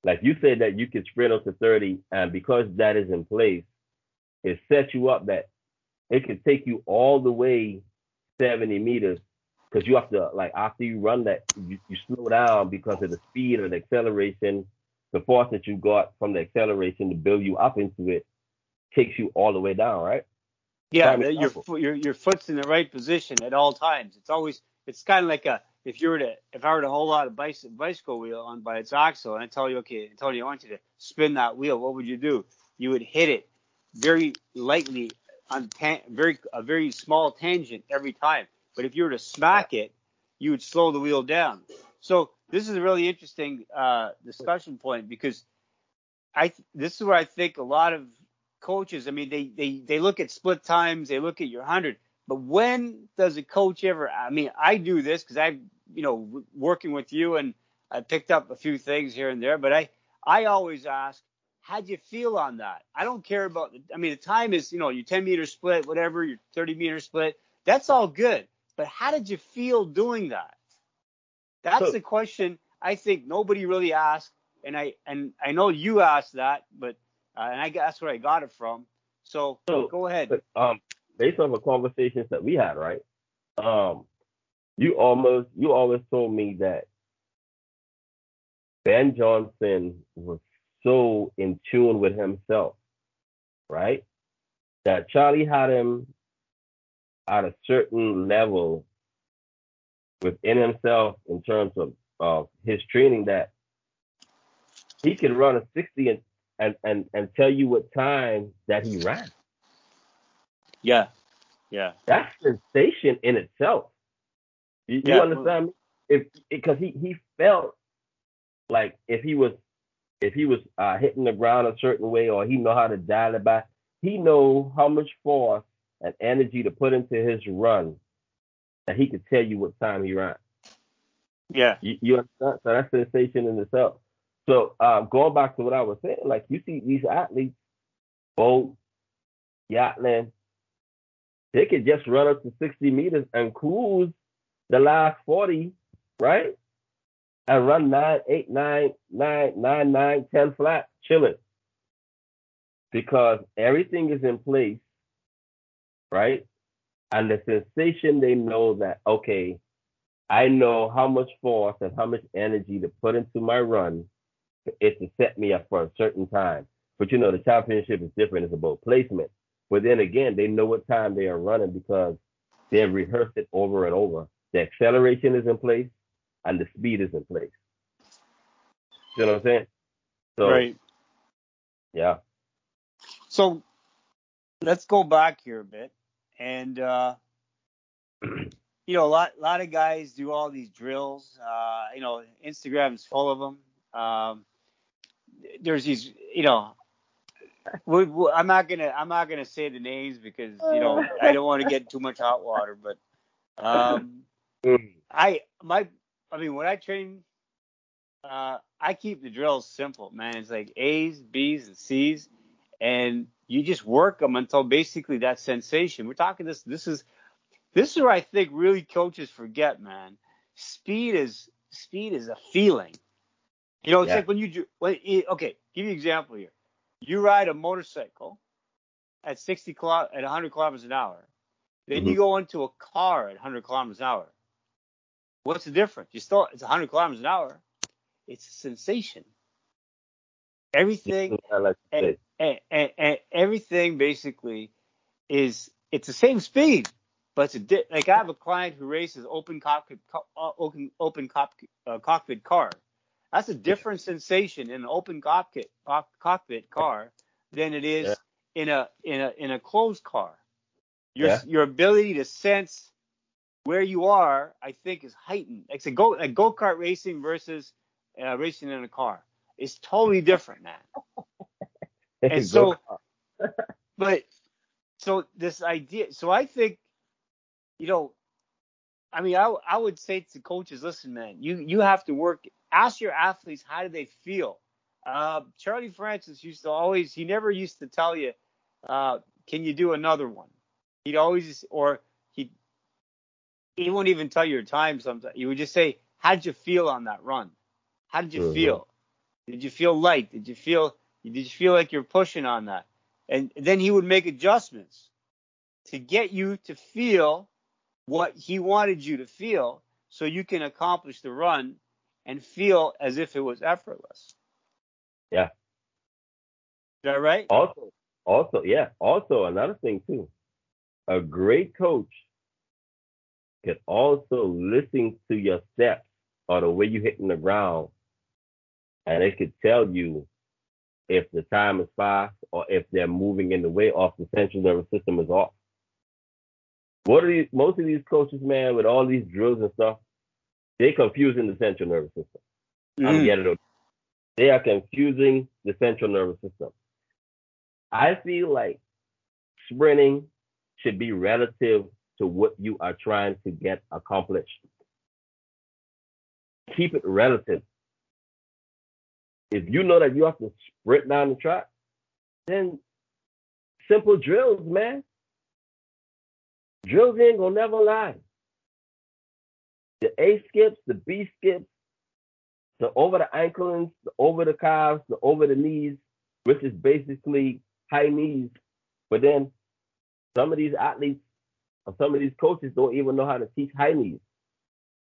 Like you said that you can sprint up to 30, and because that is in place, it sets you up that it can take you all the way 70 meters because you have to like after you run that you, you slow down because of the speed or the acceleration the force that you got from the acceleration to build you up into it takes you all the way down right Yeah, the- your your your foot's in the right position at all times. It's always it's kind of like a if you were to if I were to hold out a bicycle bicycle wheel on by its axle and I tell you okay Tony I want you to spin that wheel what would you do? You would hit it very lightly on tan- very a very small tangent every time. But if you were to smack it, you would slow the wheel down. So this is a really interesting uh, discussion point because I th- this is where I think a lot of coaches. I mean, they they they look at split times, they look at your hundred, but when does a coach ever? I mean, I do this because I, you know, working with you and I picked up a few things here and there, but I I always ask, how'd you feel on that? I don't care about. I mean, the time is you know your 10 meter split, whatever your 30 meter split, that's all good, but how did you feel doing that? That's So- the question I think nobody really asked, and I and I know you asked that, but uh, and I guess that's where I got it from. So, So- go ahead. but um based on the conversations that we had right um you almost you always told me that ben johnson was so in tune with himself right that charlie had him at a certain level within himself in terms of, of his training that he can run a 60 and, and, and, and tell you what time that he ran. Yeah. Yeah. That's sensation in itself. You, Yeah. you understand me? If because he, he felt like if he was if he was uh, hitting the ground a certain way or he know how to dial it back, he know how much force and energy to put into his run that he could tell you what time he ran. Yeah. You, you understand? So that's sensation in itself. So uh, going back to what I was saying, like you see these athletes, Bolt, Gatlin, they could just run up to 60 meters and cruise the last 40, right? And run nine, eight, nine, nine, nine, nine, ten flat, chilling. Because everything is in place, right? And the sensation they know that, okay, I know how much force and how much energy to put into my run it to set me up for a certain time. But you know, the championship is different. It's about placement. But then again, they know what time they are running because they've rehearsed it over and over. The acceleration is in place and the speed is in place. You know what I'm saying? So right. yeah. So let's go back here a bit. And, uh, you know, a lot, lot of guys do all these drills. Uh, you know, Instagram is full of them. Um, there's these, you know, we, we, I'm not gonna, I'm not gonna say the names because you know I don't want to get too much hot water. But um. I, my, I mean, when I train, uh, I keep the drills simple, man. It's like A's, B's, and C's, and you just work them until basically that sensation. We're talking this. This is this is where I think really coaches forget, man. Speed is speed is a feeling. You know, it's Yeah. like when you do. When, okay, give you an example here. You ride a motorcycle at 60 kilo, at 100 kilometers an hour. Then you Mhm. go into a car at 100 kilometers an hour. What's the difference? You still it's 100 kilometers an hour. It's a sensation. Everything I like to say. And, and, and everything basically is it's the same speed, but it's a di- like I have a client who races open cockpit co- uh, open open cop, uh, cockpit car. That's a different sensation in an open cockpit cock- cockpit car than it is in a in a in a closed car. Your Yeah. your ability to sense where you are, I think, is heightened. Like a go like go kart racing versus uh, racing in a car. It's totally different, And so, but so this idea, so I think, you know, I mean, I, I would say to coaches, listen, man, you, you have to work, ask your athletes, how do they feel? Uh, Charlie Francis used to always, he never used to tell you, uh, can you do another one? He'd always, or he, he won't even tell you your time sometimes. He would just say, how did you feel on that run? How did you Mhm. feel? Did you feel light? Did you feel, did you feel like you're pushing on that? And then he would make adjustments to get you to feel what he wanted you to feel so you can accomplish the run and feel as if it was effortless. Yeah. Is that right? Also, also, yeah. Also, another thing too, a great coach can also listen to your steps or the way you're hitting the ground, and it could tell you if the time is fast or if they're moving in the way off the central nervous system is off. What are these? Most of these coaches, man, with all these drills and stuff, They're confusing the central nervous system. I'm Mhm. getting it. They are confusing the central nervous system. I feel like sprinting should be relative to what you are trying to get accomplished. Keep it relative. If you know that you have to sprint down the track, then simple drills, man. Drills ain't gonna never lie. The A skips, the B skips, the over the ankles, the over the calves, the over the knees, which is basically high knees. But then some of these athletes or some of these coaches don't even know how to teach high knees.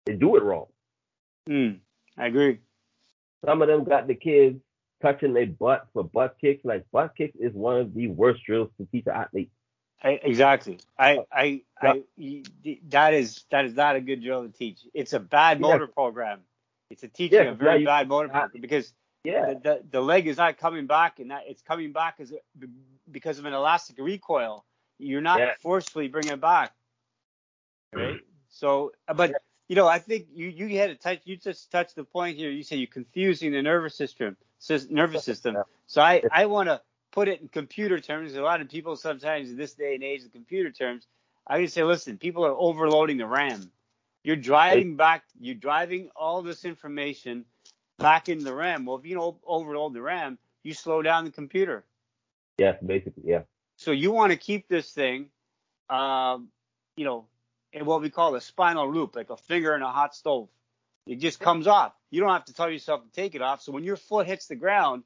They do it wrong. Mm, I agree. Some of them got the kids touching their butt for butt kicks. Like butt kicks is one of the worst drills to teach an athlete. I, exactly. I, I, I, that is that is not a good drill to teach. It's a bad motor program. It's a teaching a very you, bad motor program because yeah. the, the, the leg is not coming back, and that it's coming back as a, because of an elastic recoil. You're not yeah. forcefully bringing it back, right? Mm-hmm. So, but you know, I think you you had a touch. You just touched the point here. You say you're confusing the nervous system, nervous system. So I I want to put it in computer terms. A lot of people sometimes in this day and age, in computer terms, I can say, listen, people are overloading the RAM. You're driving back, you're driving all this information back in the RAM. Well, if you don't overload the RAM, you slow down the computer. Yeah, basically, yeah. So you want to keep this thing, um, you know, in what we call a spinal loop, like a finger in a hot stove. It just comes off. You don't have to tell yourself to take it off. So when your foot hits the ground,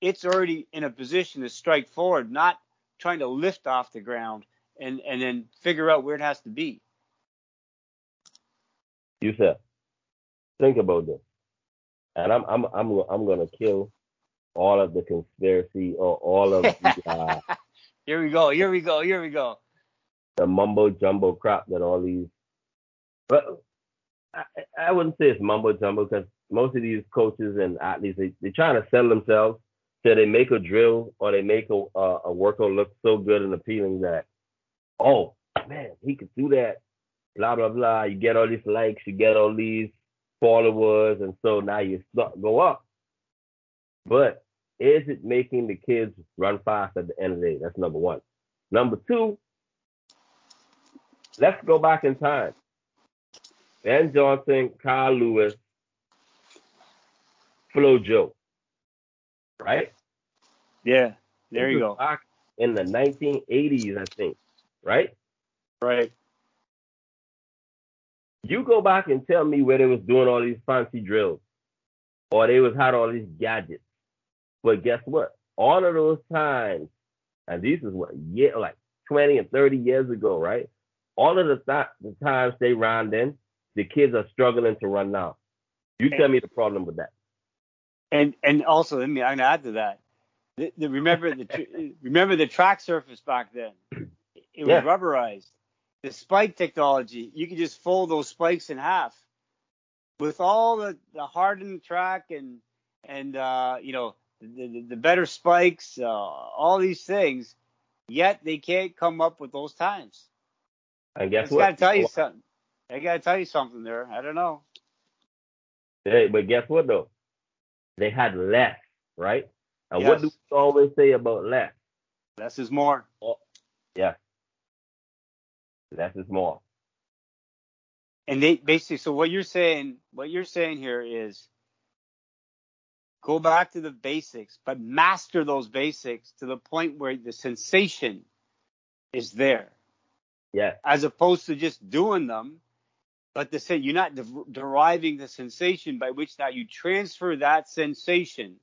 it's already in a position to strike forward, not trying to lift off the ground and, and then figure out where it has to be. You said, think about this. And I'm I'm I'm I'm gonna kill all of the conspiracy or all of the uh, Here we go, here we go, here we go. The mumbo jumbo crap that all these but I, I wouldn't say it's mumbo jumbo because most of these coaches and athletes they, they're trying to sell themselves so they make a drill or they make a, a, a workout look so good and appealing that, oh man, he could do that. Blah blah blah. You get all these likes, you get all these followers, and so now you start go up. But is it making the kids run fast at the end of the day? That's number one. Number two, let's go back in time. Ben Johnson, Carl Lewis, Flo Jo right? Yeah, there you go. Back in the 1980s, I think, right? Right. You go back and tell me where they was doing all these fancy drills, or they was had all these gadgets. But guess what? All of those times, and this is what yeah, like 20 and 30 years ago, right? All of the, th- the times they ran then, the kids are struggling to run now. You tell me the problem with that. And and also, let me I'm gonna add to that. The, the, remember the remember the track surface back then. It was yeah. rubberized. The spike technology, you could just fold those spikes in half. With all the, the hardened track and and uh, you know the, the, the better spikes, uh, all these things, yet they can't come up with those times. I guess I gotta tell you something. I gotta tell you something there. I don't know. Hey, but guess what though? They had less, right? And yes. what do we always say about less? Less is more. Oh, yeah. Less is more. And they basically, so what you're saying, what you're saying here is go back to the basics, but master those basics to the point where the sensation is there. Yeah. As opposed to just doing them but to say you're not de- deriving the sensation by which now you transfer that sensation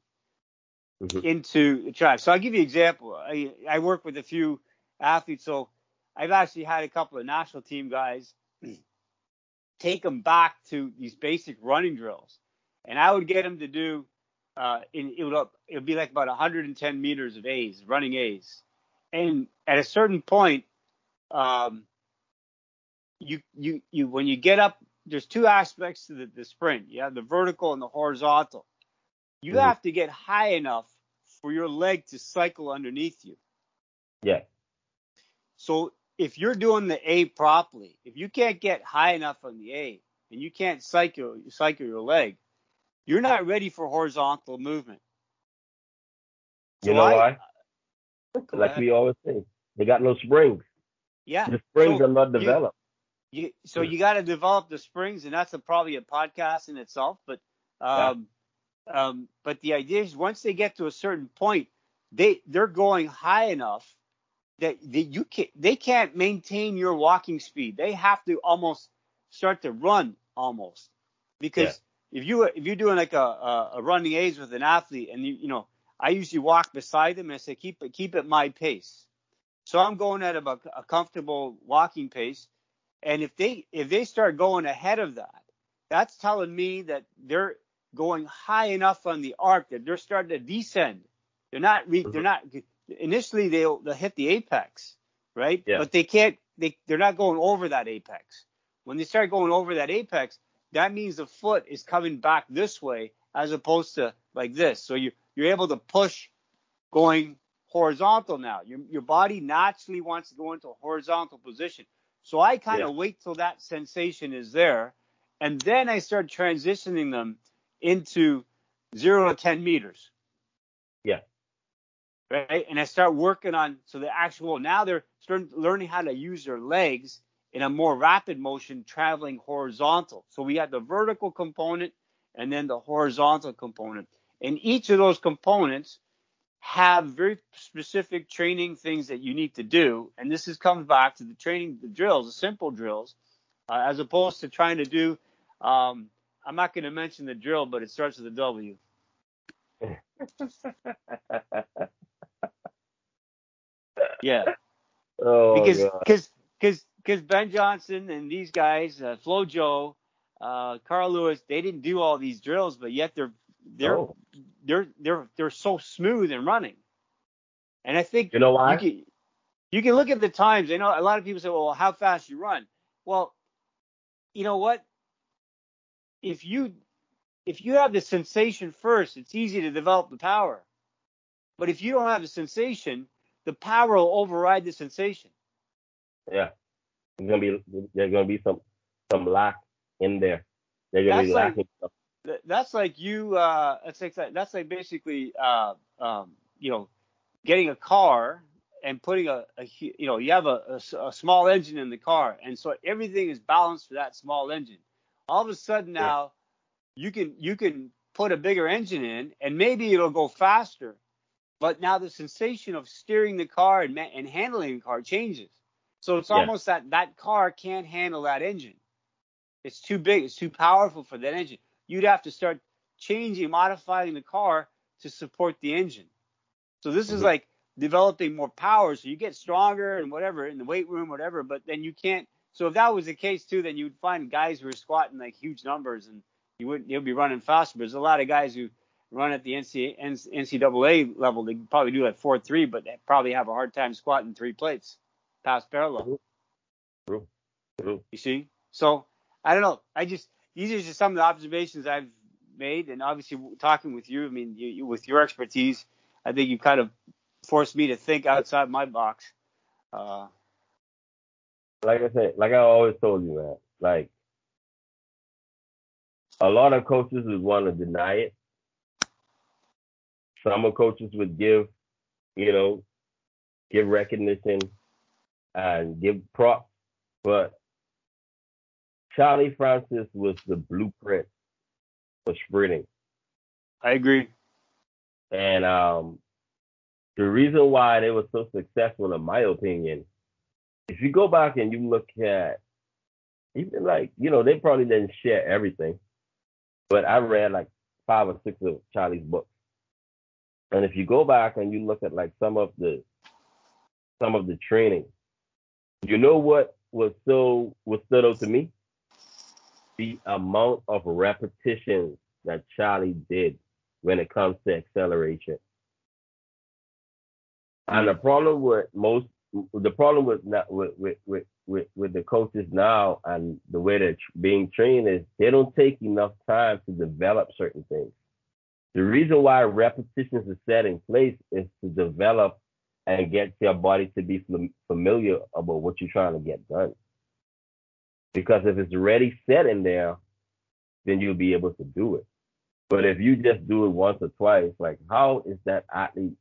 mm-hmm. into the track. So I'll give you an example. I, I work with a few athletes, so I've actually had a couple of national team guys take them back to these basic running drills, and I would get them to do. Uh, in, it would it would be like about 110 meters of A's, running A's, and at a certain point, um, you you you when you get up, there's two aspects to the, the sprint. You have the vertical and the horizontal. You mm-hmm. have to get high enough for your leg to cycle underneath you. Yeah. So if you're doing the A properly, if you can't get high enough on the A and you can't cycle cycle your leg, you're not ready for horizontal movement. So you know I, why? Like we always say, they got no springs. Yeah. The springs so are not developed. You, so you got to develop the springs, and that's a, probably a podcast in itself. But um, yeah. um, but the idea is once they get to a certain point, they they're going high enough that, that you can they can't maintain your walking speed. They have to almost start to run almost because yeah. if you if you're doing like a, a, a running A's with an athlete, and you you know I usually walk beside them and I say keep it keep it my pace. So I'm going at about a comfortable walking pace and if they if they start going ahead of that, that's telling me that they're going high enough on the arc that they're starting to descend. They're not re, they're mm-hmm. not initially they'll they'll hit the apex, right? Yeah. But they can't. They they're not going over that apex. When they start going over that apex, that means the foot is coming back this way as opposed to like this. So you you're able to push going horizontal now. Your your body naturally wants to go into a horizontal position. So I kind of Yeah. wait till that sensation is there, and then I start transitioning them into zero to ten meters. Yeah. Right, and I start working on so the actual now they're starting learning how to use their legs in a more rapid motion, traveling horizontal. So we have the vertical component and then the horizontal component, and each of those components have very specific training things that you need to do. And this is comes back to the training, the drills, the simple drills, uh, as opposed to trying to do. Um, I'm not going to mention the drill, but it starts with a W. Yeah, oh because because because because Ben Johnson and these guys, uh, Flo Jo, uh, Carl Lewis, they didn't do all these drills, but yet they're they're Oh. they're they're they're so smooth and running. And I think You know why? you can you can look at the times. I know a lot of people say, "Well, how fast you run?" Well, you know what? If you if you have the sensation first, it's easy to develop the power. But if you don't have the sensation, the power will override the sensation. Yeah. There's gonna be there's gonna be some some lack in there. They're gonna be That's like- lacking stuff. Th- That's like you. Uh, that's like that's like basically, uh, um, you know, getting a car and putting a, a you know, you have a, a a small engine in the car, and so everything is balanced for that small engine. All of a sudden Yeah. now, you can you can put a bigger engine in, and maybe it'll go faster, but now the sensation of steering the car and, ma- and handling the car changes. So it's Yeah. almost that that car can't handle that engine. It's too big. It's too powerful for that engine. You'd have to start changing, modifying the car to support the engine. So this is Mhm. like developing more power. So you get stronger and whatever in the weight room, whatever. But then you can't. So if that was the case too, then you'd find guys who are squatting like huge numbers and you wouldn't. You'll be running faster. But there's a lot of guys who run at the NCAA, NCAA level. They probably do like four three, but they probably have a hard time squatting three plates past parallel. True. True. You see? So I don't know. I just these are just some of the observations I've made, and obviously talking with you. I mean, you, you, with your expertise, I think you kind of forced me to think outside my box. Uh, Like I said, like I always told you, man, like a lot of coaches would want to deny it. Some of coaches would give, you know, give recognition and give props, but Charlie Francis was the blueprint for sprinting. I agree. And um, the reason why they were so successful, in my opinion, if you go back and you look at even like, you know, they probably didn't share everything, but I read like five or six of Charlie's books. And if you go back and you look at like some of the some of the training, you know what was so what stood out to me? The amount of repetitions that Charlie did when it comes to acceleration. And the problem with most, the problem with with with with with, with the coaches now and the way they're being trained is they don't take enough time to develop certain things. The reason why repetitions are set in place is to develop and get your body to be familiar about what you're trying to get done. Because if it's already set in there, then you'll be able to do it. But if you just do it once or twice, like how is that athlete,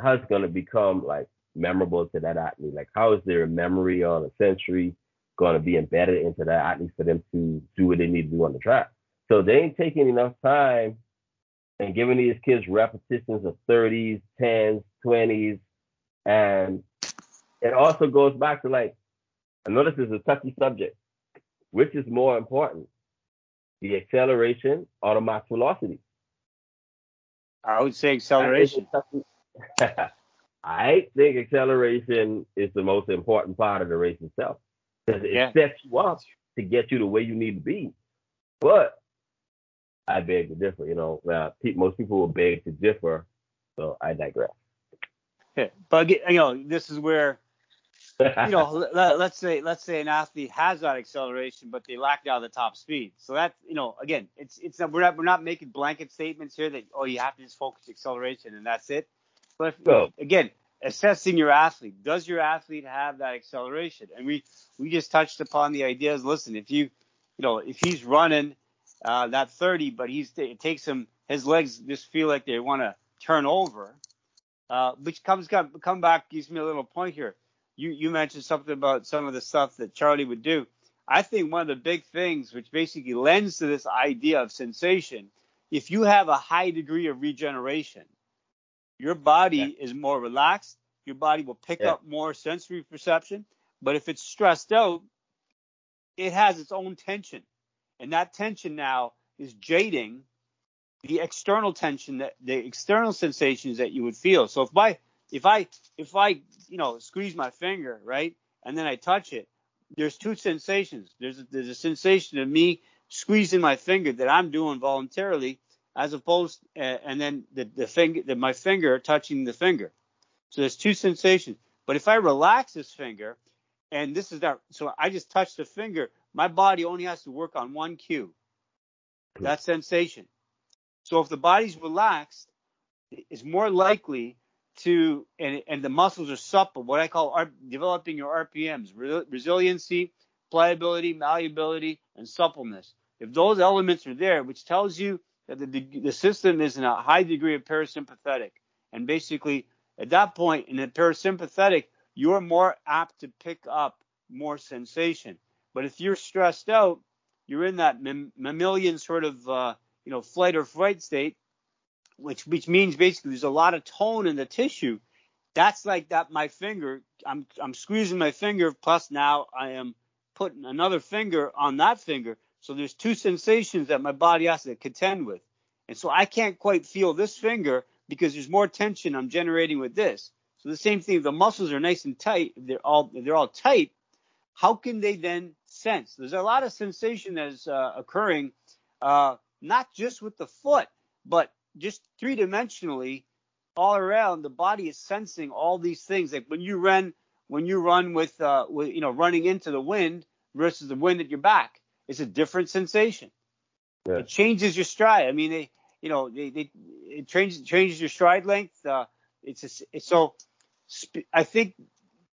how it's gonna become like memorable to that athlete? Like how is their memory on a century gonna be embedded into that athlete for them to do what they need to do on the track? So they ain't taking enough time and giving these kids repetitions of 30s, 10s, 20s, and it also goes back to like, I know this is a touchy subject. Which is more important? The acceleration or the max velocity? I would say acceleration. I think it's- I think acceleration is the most important part of the race itself because it Yeah. sets you up to get you the way you need to be. But I beg to differ. You know, uh, pe- most people will beg to differ, so I digress. Yeah. But you know, this is where you know, let, us say let's say an athlete has that acceleration, but they lack now the top speed. So that you know, again, it's it's we're not we're not making blanket statements here that oh you have to just focus acceleration and that's it. But if, again, assessing your athlete, does your athlete have that acceleration? And we we just touched upon the ideas. Listen, if you you know if he's running uh, that 30, but he's it takes him his legs just feel like they want to turn over, uh, which comes come, come back gives me a little point here. You you mentioned something about some of the stuff that Charlie would do. I think one of the big things which basically lends to this idea of sensation, if you have a high degree of regeneration, your body yeah. is more relaxed. Your body will pick yeah. up more sensory perception. But if it's stressed out, it has its own tension. And that tension now is jading the external tension that the external sensations that you would feel. So if I if I if I you know squeeze my finger right and then I touch it, there's two sensations. There's a, there's a sensation of me squeezing my finger that I'm doing voluntarily, as opposed uh, and then the the finger the, my finger touching the finger. So there's two sensations. But if I relax this finger, and this is that, so I just touch the finger, my body only has to work on one cue. That sensation. So if the body's relaxed, it's more likely to, and, and the muscles are supple, what I call R, developing your RPMs, re, resiliency, pliability, malleability, and suppleness. If those elements are there, which tells you that the, the system is in a high degree of parasympathetic, and basically at that point in the parasympathetic, you're more apt to pick up more sensation. But if you're stressed out, you're in that mammalian sort of uh, you know flight or fright state, which which means basically there's a lot of tone in the tissue. That's like that. My finger, I'm I'm squeezing my finger. Plus now I am putting another finger on that finger. So there's two sensations that my body has to contend with, and so I can't quite feel this finger because there's more tension I'm generating with this. So the same thing. The muscles are nice and tight, they're all they're all tight. How can they then sense? There's a lot of sensation that is uh, occurring, uh, not just with the foot, but just three dimensionally all around. The body is sensing all these things. Like when you run, when you run with, uh, with you know, running into the wind versus the wind at your back, it's a different sensation. Yeah. It changes your stride. I mean, they, you know, they, they it changes changes your stride length. Uh, it's, a, it's so. I think,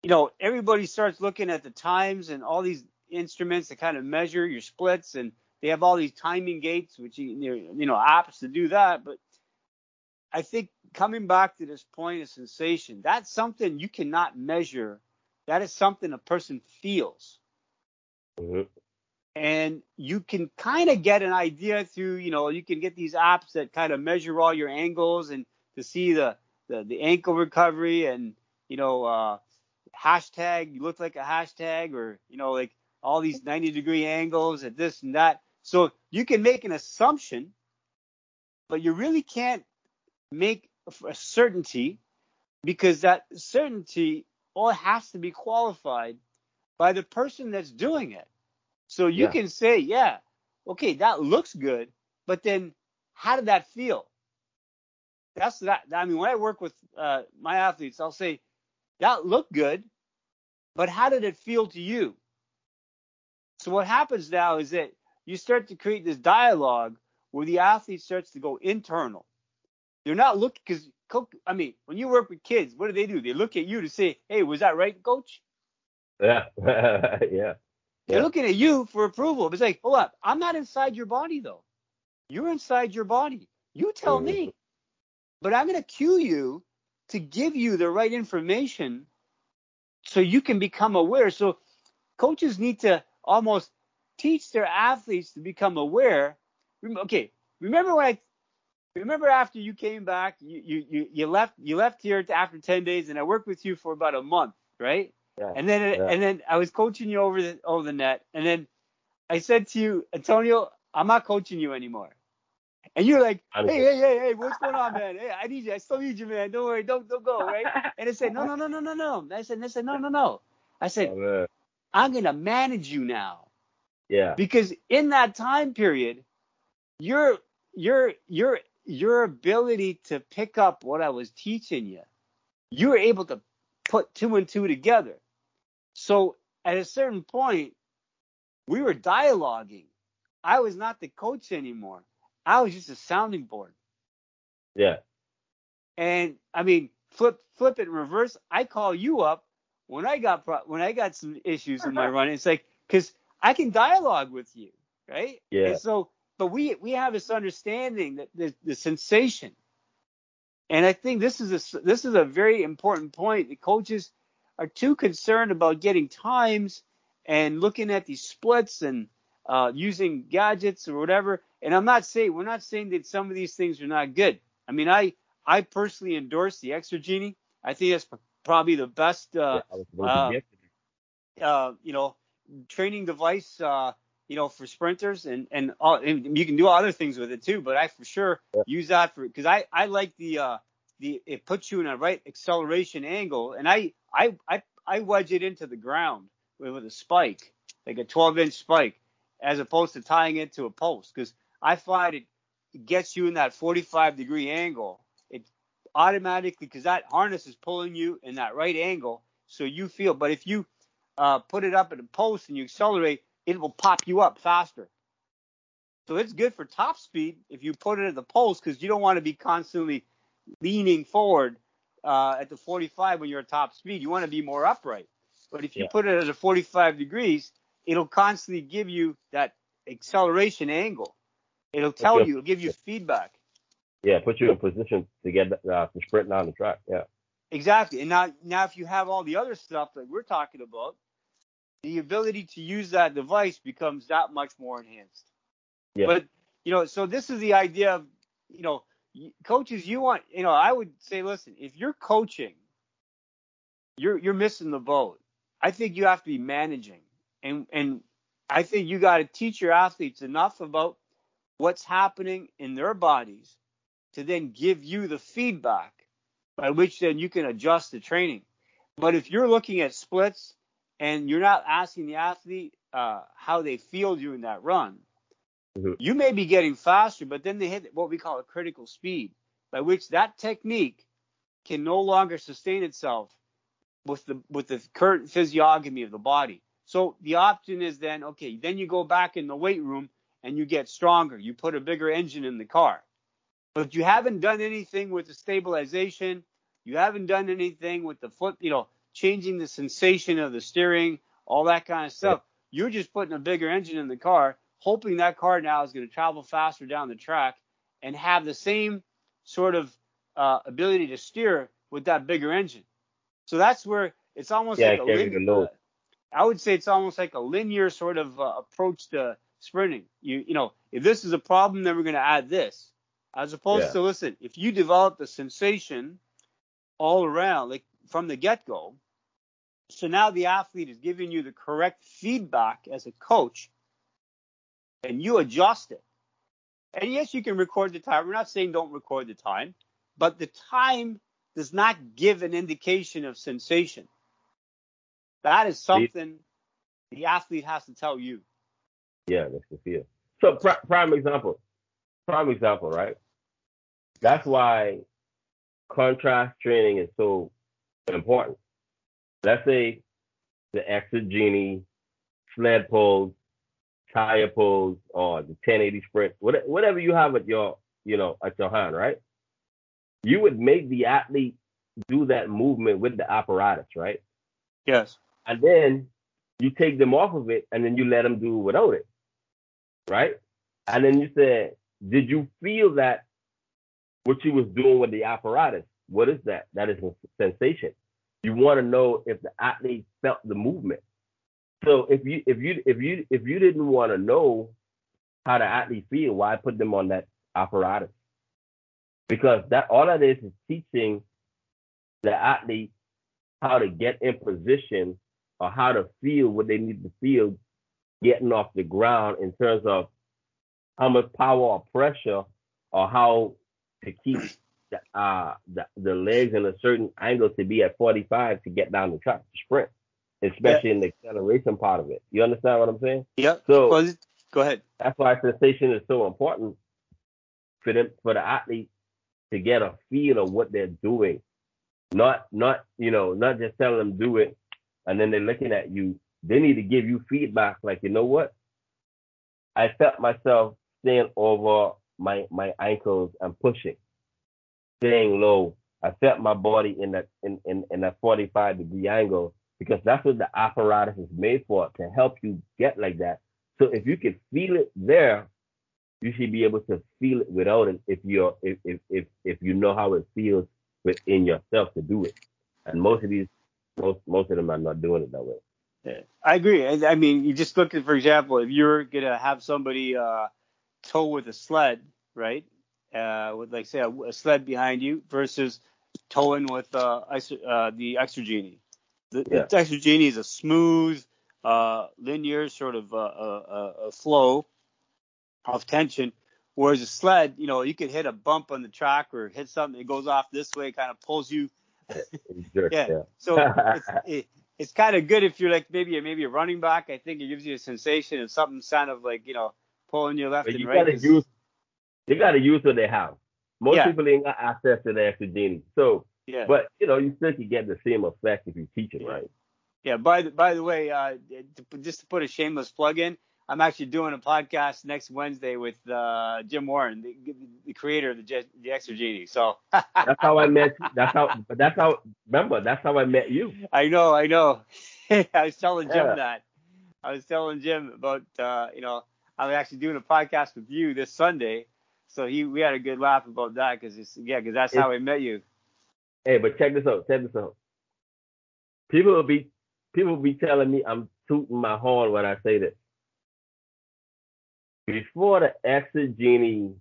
you know, everybody starts looking at the times and all these instruments to kind of measure your splits, and they have all these timing gates, which you, you know, apps to do that. But I think coming back to this point of sensation, that's something you cannot measure. That is something a person feels. Mm-hmm. And you can kind of get an idea through, you know, you can get these apps that kind of measure all your angles and to see the, the, the ankle recovery and, you know, uh, hashtag, you look like a hashtag or, you know, like all these 90 degree angles and this and that. So you can make an assumption, but you really can't make a certainty because that certainty all has to be qualified by the person that's doing it. So you yeah. can say, yeah, okay, that looks good, but then how did that feel? That's that. I mean, when I work with uh, my athletes, I'll say that looked good, but how did it feel to you? So what happens now is that you start to create this dialogue where the athlete starts to go internal. They're not looking because I mean, when you work with kids, what do they do? They look at you to say, "Hey, was that right, coach?" Yeah, yeah. They're looking at you for approval. It's like, hold up, I'm not inside your body though. You're inside your body. You tell mm-hmm. me. But I'm going to cue you to give you the right information so you can become aware. So coaches need to almost teach their athletes to become aware. Okay, remember when I remember after you came back, you you you left you left here after 10 days, and I worked with you for about a month, right? Yeah, and then yeah. and then I was coaching you over the over the net, and then I said to you, Antonio, I'm not coaching you anymore. And you're like, hey, hey, hey, hey, what's going on, man? Hey, I need you. I still need you, man. Don't worry, don't don't go, right? And I said, no, no, no, no, no, no. I said, I said, no, no, no. I said, oh, I'm gonna manage you now. Yeah. Because in that time period, you're you're your your your ability to pick up what I was teaching you, you were able to put two and two together. So at a certain point, we were dialoguing. I was not the coach anymore. I was just a sounding board. Yeah. And I mean, flip flip it in reverse. I call you up when I got pro- when I got some issues in my run. It's like because I can dialogue with you, right? Yeah. And so, but we we have this understanding that the, the sensation, and I think this is a this is a very important point. The coaches are too concerned about getting times and looking at these splits and uh, using gadgets or whatever. And I'm not saying we're not saying that some of these things are not good. I mean, I I personally endorse the Exergenie. I think that's probably the best, uh, uh, uh, you know, training device, uh, you know, for sprinters and and, all, and you can do other things with it too. But I for sure Yeah. use that for because I I like the uh the it puts you in a right acceleration angle, and I I I I wedge it into the ground with, with a spike, like a 12 inch spike, as opposed to tying it to a post because I find it gets you in that 45 degree angle. It automatically because that harness is pulling you in that right angle, so you feel. But if you uh, put it up at a post and you accelerate, it will pop you up faster. So it's good for top speed if you put it at the post because you don't want to be constantly leaning forward uh, at the 45 when you're at top speed. You want to be more upright. But if you Yeah. put it at a 45 degrees, it'll constantly give you that acceleration angle. It'll tell you, it'll give you feedback. Yeah, put you in position to get uh, to sprint down the track. Yeah. Exactly. And now, now if you have all the other stuff that we're talking about, the ability to use that device becomes that much more enhanced. Yeah. But you know, so this is the idea of, you know, coaches. You want, you know, I would say, listen, if you're coaching, you're you're missing the boat. I think you have to be managing, and and I think you got to teach your athletes enough about what's happening in their bodies to then give you the feedback by which then you can adjust the training. But if you're looking at splits and you're not asking the athlete uh, how they feel during that run, Mhm. you may be getting faster, but then they hit what we call a critical speed, by which that technique can no longer sustain itself with the with the current physiognomy of the body. So the option is then okay, then you go back in the weight room and you get stronger. You put a bigger engine in the car. But you haven't done anything with the stabilization. You haven't done anything with the foot, you know, changing the sensation of the steering, all that kind of stuff. You're just putting a bigger engine in the car, hoping that car now is going to travel faster down the track and have the same sort of uh, ability to steer with that bigger engine. So that's where it's almost Yeah, like a linear. lin- the load. I would say it's almost like a linear sort of uh, approach to sprinting. You you know, if this is a problem, then we're going to add this. As opposed Yeah. to listen, if you develop the sensation all around, like from the get go, so now the athlete is giving you the correct feedback as a coach, and you adjust it. And yes, you can record the time. We're not saying don't record the time, but the time does not give an indication of sensation. That is something the athlete has to tell you. Yeah, that's the feel. So pri- prime example, prime example, right? That's why contrast training is so important. Let's say the Exergenie, sled pulls, tire pulls, or the 1080 sprint, whatever you have at your, you know, at your hand, right? You would make the athlete do that movement with the apparatus, right? Yes. and then you take them off of it and then you let them do without it right and then you said did you feel that what you was doing with the apparatus what is that that is a sensation you want to know if the athlete felt the movement. So if you if you if you if you didn't want to know how the athlete feel why put them on that apparatus? Because that all that is is teaching the athlete how to get in position or how to feel what they need to feel getting off the ground in terms of how much power or pressure or how to keep the, uh, the, the legs in a certain angle to be at 45 to get down the track to sprint, especially in the acceleration part of it. You understand what I'm saying? Yep. So Well, go ahead. that's why sensation is so important for them for the athlete to get a feel of what they're doing. Not not you know, not just telling them do it and then they're looking at you, they need to give you feedback. Like, you know what? I felt myself staying over my my ankles and pushing, staying low. I set my body in that in, in, in that 45 degree angle because that's what the apparatus is made for to help you get like that. So if you can feel it there, you should be able to feel it without it if you're if if if, if you know how it feels within yourself to do it. And most of these most most of them are not doing it that way. Yeah, I agree. I, I mean, you just look at, for example, if you're gonna have somebody uh, tow with a sled, right? Uh, with like say a, a sled behind you versus towing with uh, uh, the Exergenie. The, yeah. the Exergenie is a smooth, uh, linear sort of uh, uh, uh, flow of tension. Whereas a sled, you know, you could hit a bump on the track or hit something, it goes off this way, kind of pulls you. yeah. yeah. So it's, it, it's kind of good if you're like maybe maybe a running back. I think it gives you a sensation of something kind of like you know pulling you left but and you right. Gotta use, you got to use what they have. Most yeah. people ain't got access to the Exergenie. So, yeah. but you know, you still can get the same effect if you teach it right. Yeah. By the by the way, uh, to, just to put a shameless plug in, I'm actually doing a podcast next Wednesday with uh, Jim Warren, the, the, creator of the, the Exergenie. So that's how I met. That's how. But that's how. Remember, that's how I met you. I know. I know. I was telling Jim yeah. that. I was telling Jim about uh, you know I'm actually doing a podcast with you this Sunday so he we had a good laugh about that because it's yeah because that's how we met you. Hey, but check this out. Check this out. People will be people will be telling me I'm tooting my horn when I say this. Before the Exergenie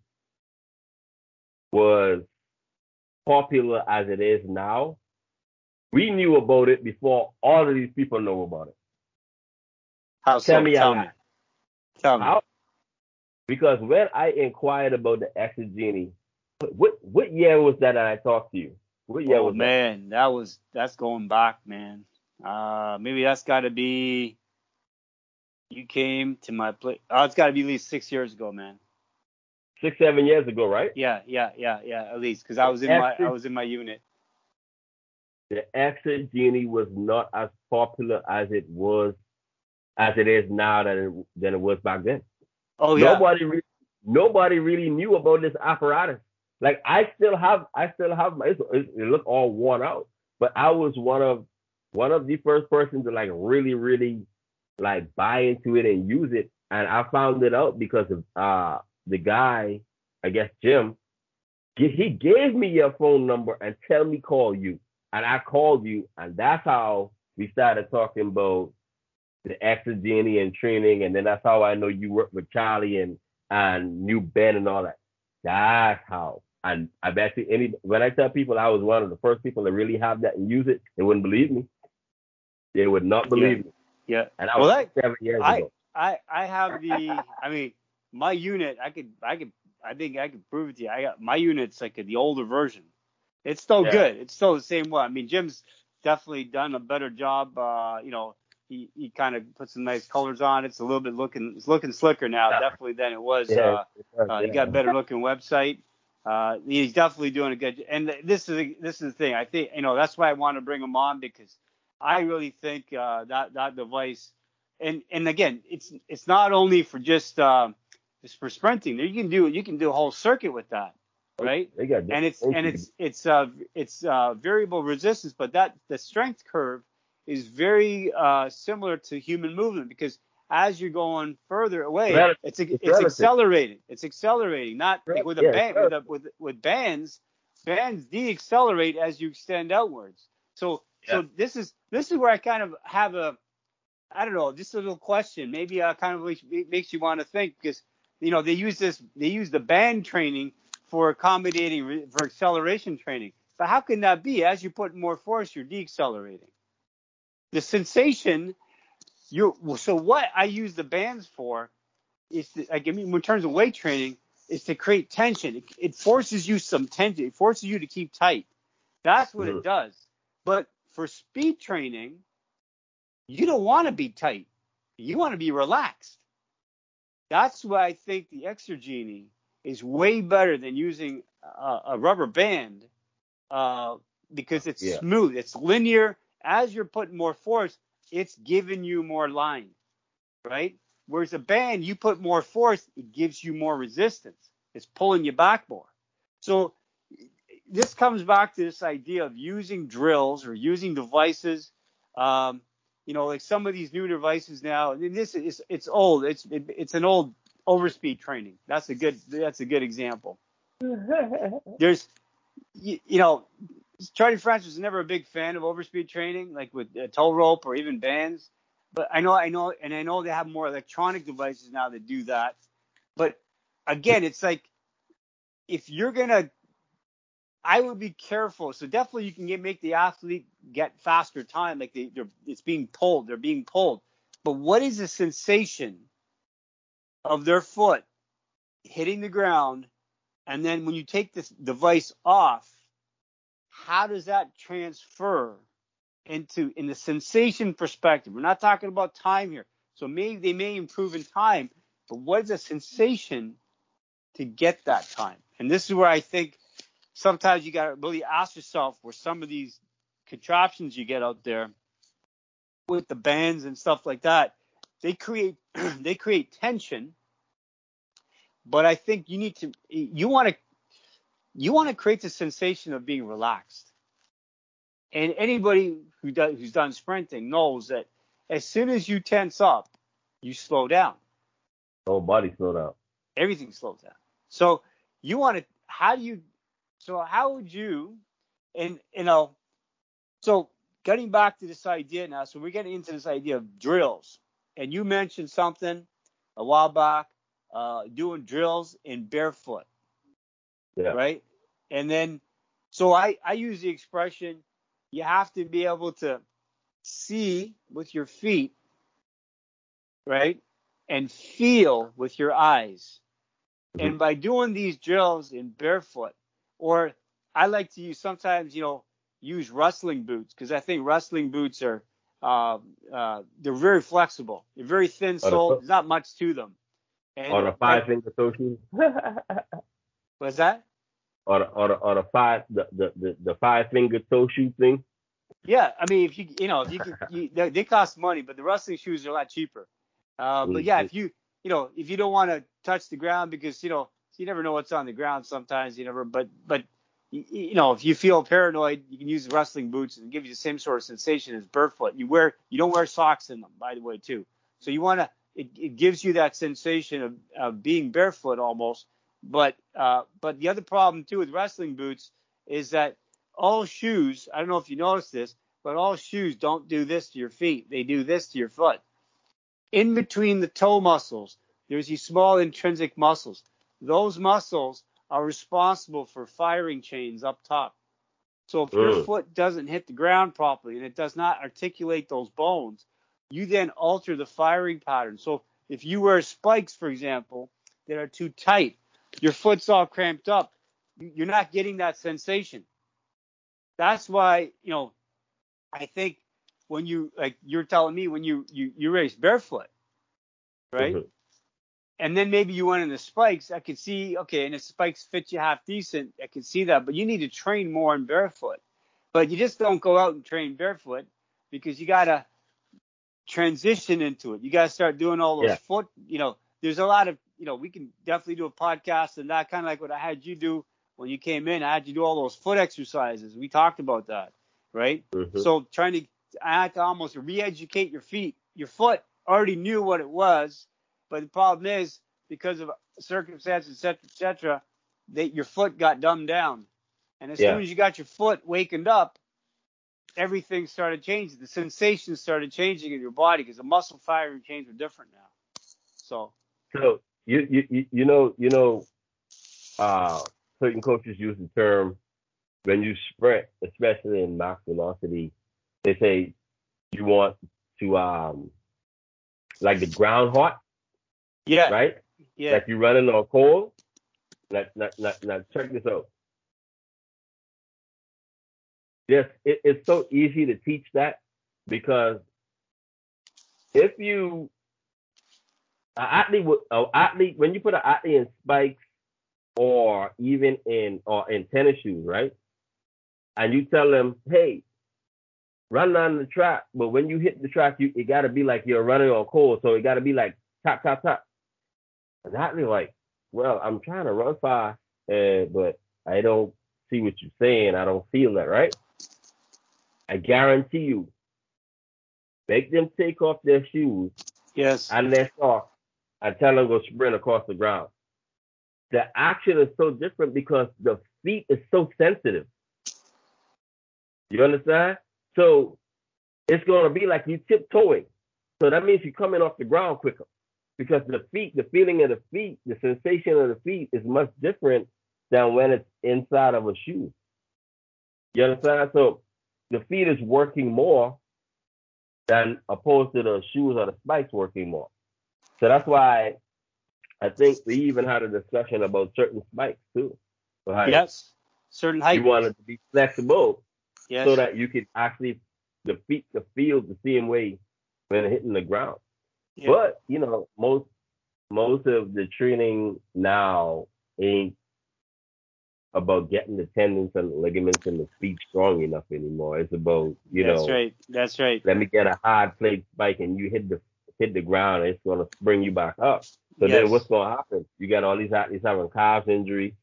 was popular as it is now, we knew about it before all of these people know about it. How tell so? me tell me. Tell me. How, because when I inquired about the Exergenie, what what year was that, that I talked to you? What year oh, was man, that? that was that's going back, man. Uh, maybe that's got to be. You came to my place. Oh, it's got to be at least six years ago, man. Six, seven years ago, right? Yeah, yeah, yeah, yeah. At least because I was in my I was in my unit. The Exergenie was not as popular as it was, as it is now than it, than it was back then. Oh yeah. Nobody re- nobody really knew about this apparatus. Like I still have I still have my it, it look all worn out, but I was one of one of the first persons to like really really like buy into it and use it. And I found it out because of uh the guy, I guess Jim, he gave me your phone number and tell me call you. And I called you, and that's how we started talking about the Exergenie and training, and then that's how I know you worked with Charlie and and New Ben and all that. That's how. And I bet you any when I tell people I was one of the first people to really have that and use it, they wouldn't believe me. They would not believe yeah. me. Yeah. And I was well, that, seven years I, ago. I I have the I mean my unit I could I could I think I could prove it to you. I got my unit's like the older version. It's still yeah. good. It's still the same one. I mean Jim's definitely done a better job. Uh, you know, he, he kind of put some nice colors on. It's a little bit looking it's looking slicker now, yeah. definitely than it was. Yeah, uh, uh, he got a better looking website. Uh, he's definitely doing a good. And this is this is the thing. I think you know that's why I want to bring him on because I really think uh, that that device. And and again, it's it's not only for just uh, just for sprinting. You can do you can do a whole circuit with that, right? and it's and it's it's uh it's uh variable resistance, but that the strength curve is very uh, similar to human movement because as you're going further away, it's it's, it's accelerating. It's accelerating, not right. with a yeah, band with, a, with with bands. Bands deaccelerate as you extend outwards. So yeah. so this is this is where I kind of have a I don't know, just a little question. Maybe uh, kind of makes you want to think because you know they use this they use the band training for accommodating for acceleration training. But how can that be? As you put more force, you're deaccelerating the sensation you so what I use the bands for is to, like I mean in terms of weight training is to create tension. It, it, forces you some tension. It forces you to keep tight. That's what it does. But for speed training, you don't want to be tight. You want to be relaxed. That's why I think the Exergenie is way better than using a, a rubber band uh, because it's yeah. smooth. It's linear as you're putting more force, it's giving you more line, right? Whereas a band, you put more force, it gives you more resistance. It's pulling you back more. So this comes back to this idea of using drills or using devices. Um, you know, like some of these new devices now, and this is it's old. It's it, it's an old overspeed training. That's a good that's a good example. There's you, you know, Charlie Francis was never a big fan of overspeed training, like with a tow rope or even bands. But I know, I know, and I know they have more electronic devices now that do that. But again, it's like if you're gonna, I would be careful. So definitely, you can get, make the athlete get faster time, like they, they're it's being pulled, they're being pulled. But what is the sensation of their foot hitting the ground, and then when you take this device off? How does that transfer into in the sensation perspective? We're not talking about time here. So maybe they may improve in time, but what is the sensation to get that time? And this is where I think sometimes you got to really ask yourself where some of these contraptions you get out there with the bands and stuff like that, they create they create tension. But I think you need to you want to you want to create the sensation of being relaxed. And anybody who does, who's done sprinting knows that as soon as you tense up, you slow down. Whole body slow down. Everything slows down. So you want to, how do you, so how would you, and you know, so getting back to this idea now, so we're getting into this idea of drills. And you mentioned something a while back, uh, doing drills in barefoot. Yeah. Right. And then, so I, I use the expression, you have to be able to see with your feet, right? And feel with your eyes. Mm-hmm. And by doing these drills in barefoot, or I like to use sometimes, you know, use wrestling boots because I think wrestling boots are, uh, uh, they're very flexible. They're very thin soled. There's not much to them. And, or the five finger toe shoes. What's that? Or the, or the, or the five the, the, the, the five finger toe shoe thing. Yeah, I mean, if you you know if you, you they cost money, but the wrestling shoes are a lot cheaper. Uh, but yeah, if you you know if you don't want to touch the ground because you know you never know what's on the ground sometimes you never but but you know if you feel paranoid you can use wrestling boots and give you the same sort of sensation as barefoot you wear you don't wear socks in them by the way too so you want to it, it gives you that sensation of, of being barefoot almost but uh, but the other problem too with wrestling boots is that all shoes, I don't know if you noticed this, but all shoes don't do this to your feet. They do this to your foot. In between the toe muscles, there's these small intrinsic muscles. Those muscles are responsible for firing chains up top. So if your foot doesn't hit the ground properly and it does not articulate those bones, you then alter the firing pattern. So if you wear spikes, for example, that are too tight, your foot's all cramped up, you're not getting that sensation. That's why, you know, I think when you like you're telling me when you you you race barefoot, right? Mm-hmm. And then maybe you went in the spikes. I could see, okay, and the spikes fit you half decent. I could see that, but you need to train more in barefoot. But you just don't go out and train barefoot because you gotta transition into it. You gotta start doing all those yeah. foot. You know, there's a lot of, you know, we can definitely do a podcast and that kind of like what I had you do when you came in, I had you do all those foot exercises. We talked about that, right? Mm-hmm. So trying to, I had to almost re-educate your feet. Your foot already knew what it was, but the problem is because of circumstances, et cetera, et cetera, that your foot got dumbed down. And as yeah. soon as you got your foot wakened up, everything started changing. The sensations started changing in your body because the muscle firing chains were different now. So. So you you you know you know uh certain coaches use the term when you sprint, especially in max velocity, they say you want to um like the ground hot. Yeah. Right? Yeah. Like you're running on coal. Now, now, now, now check this out. Yes, it, it's so easy to teach that because if you an athlete, an athlete, when you put an athlete in spikes or even in or in tennis shoes, right? And you tell them, hey, running on the track, but when you hit the track, you it gotta be like you're running on cold, so it gotta be like tap tap tap. And that be like, well, I'm trying to run fast, uh, but I don't see what you're saying. I don't feel that, right? I guarantee you, make them take off their shoes Yes. and their socks and tell to go sprint across the ground. The action is so different because the feet is so sensitive. You understand? So it's gonna be like you tiptoeing. So that means you're coming off the ground quicker. Because the feet, the feeling of the feet, the sensation of the feet is much different than when it's inside of a shoe. You understand? So the feet is working more than opposed to the shoes or the spikes working more. So that's why I think we even had a discussion about certain spikes too. Right? Yes. Certain height. You wanted to be flexible yes. so that you can actually defeat the field the same way when hitting the ground. Yeah. But you know, most most of the training now ain't about getting the tendons and the ligaments in the feet strong enough anymore. It's about you That's know, right. That's right. let me get a hard plate spike and you hit the hit the ground and it's gonna bring you back up. So Yes. then what's gonna happen? You got all these athletes having calves injuries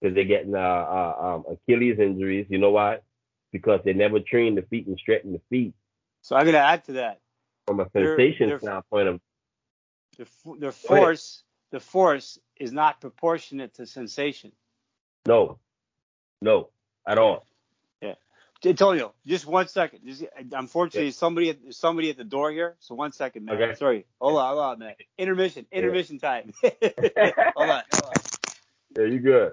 because they're getting uh, uh, um, Achilles injuries. You know why? Because they never train the feet and straighten the feet So I'm gonna add to that. from a They're- sensation they're- standpoint of The the force the force is not proportionate to sensation. no, no, at all. Antonio, just one second. Just, unfortunately, somebody at, somebody at the door here. So one second, man. Okay. Sorry. Hold on, hold on, man. Intermission. Intermission time. hold on. Hold on. Yeah, you good.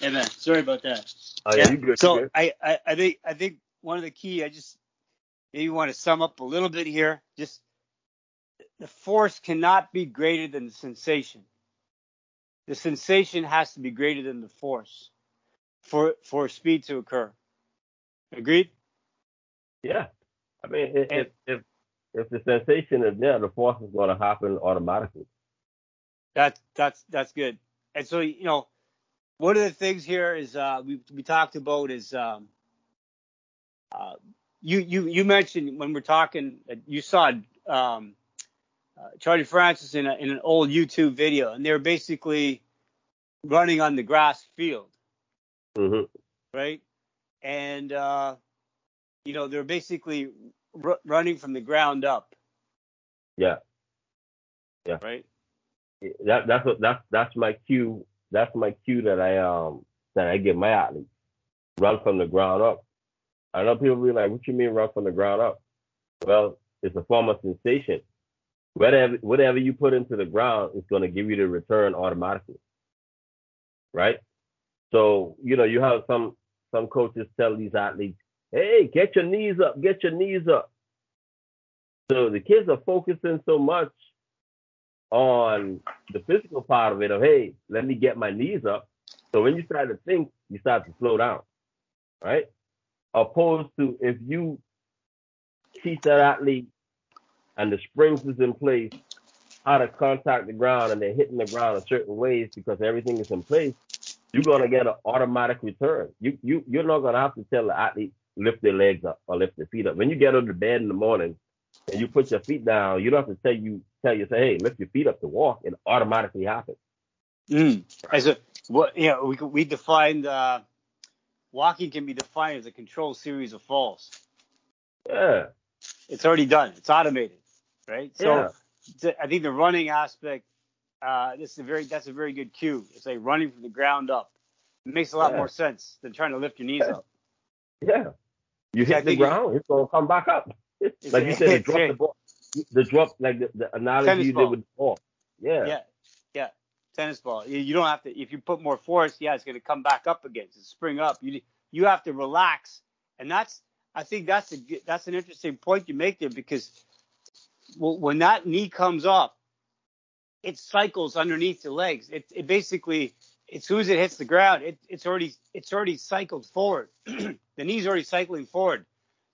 Hey man, sorry about that. Oh, yeah, yeah. Good, so I, I, I think I think one of the key I just maybe want to sum up a little bit here. Just the force cannot be greater than the sensation. The sensation has to be greater than the force for for speed to occur. Agreed? Yeah. I mean, if And- if if, the sensation is there, the force is going to happen automatically. That's that's that's good. And so you know, one of the things here is uh, we we talked about is um, uh, you you you mentioned when we're talking uh, you saw um, uh, Charlie Francis in, a, in an old YouTube video, and they were basically running on the grass field, hmm right? And uh, you know they're basically r- running from the ground up, Yeah. Yeah. Right? That that's what that's that's my cue. That's my cue that I um that I give my athletes. Run from the ground up. I know people be like, "What you mean run from the ground up?" Well, it's a form of sensation. Whatever whatever you put into the ground is going to give you the return automatically, right? So you know you have some some coaches tell these athletes, "Hey, get your knees up, get your knees up." So the kids are focusing so much on the physical part of it of hey, let me get my knees up. So when you start to think, you start to slow down, right? Opposed to if you teach that athlete and the springs is in place, how to contact the ground and they're hitting the ground in certain ways because everything is in place, you're gonna get an automatic return. You you you're not gonna have to tell the athlete lift their legs up or lift their feet up. When you get out of bed in the morning and you put your feet down, you don't have to tell you tell you say, hey, lift your feet up to walk. It automatically happens. Mm. As a what you know, we we defined uh, walking can be defined as a controlled series of falls. Yeah. It's already done. It's automated, right? So Yeah. I think the running aspect, uh, this is a very that's a very good cue. It's like running from the ground up. It makes a lot Yeah. more sense than trying to lift your knees Yeah. up. Yeah. You hit the ground, it's gonna come back up. like you said, drop the ball. The drop like the, the analogy you did with the ball. Yeah. Yeah, yeah. Tennis ball. You don't have to. If you put more force, yeah, it's going to come back up again. It's spring up. You you have to relax, and that's. I think that's a that's an interesting point you make there because when that knee comes up, it cycles underneath the legs. It it basically as soon as it hits the ground, it, it's already it's already cycled forward. the knee's already cycling forward,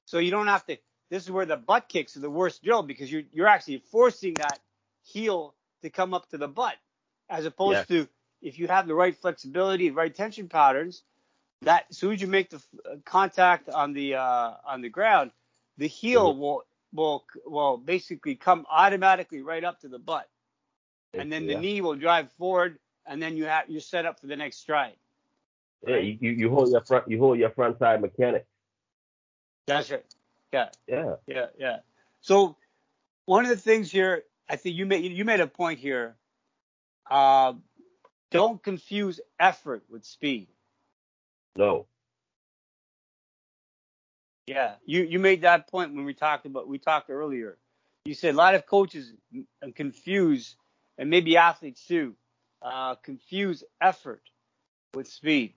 so you don't have to. This is where the butt kicks are the worst drill because you're you're actually forcing that heel to come up to the butt, as opposed to if you have the right flexibility, the right tension patterns. That as soon as you make the uh, contact on the uh, on the ground, the heel Mhm. will will will basically come automatically right up to the butt, and then the yeah. knee will drive forward, and then you have you're set up for the next stride. Yeah, you, you you hold your front you hold your front side mechanic. That's right. Yeah. Yeah. Yeah, yeah. So one of the things here, I think you made you made a point here. Uh, don't confuse effort with speed. No. Yeah, you you made that point when we talked about we talked earlier. You said a lot of coaches confuse, and maybe athletes too, uh, confuse effort with speed.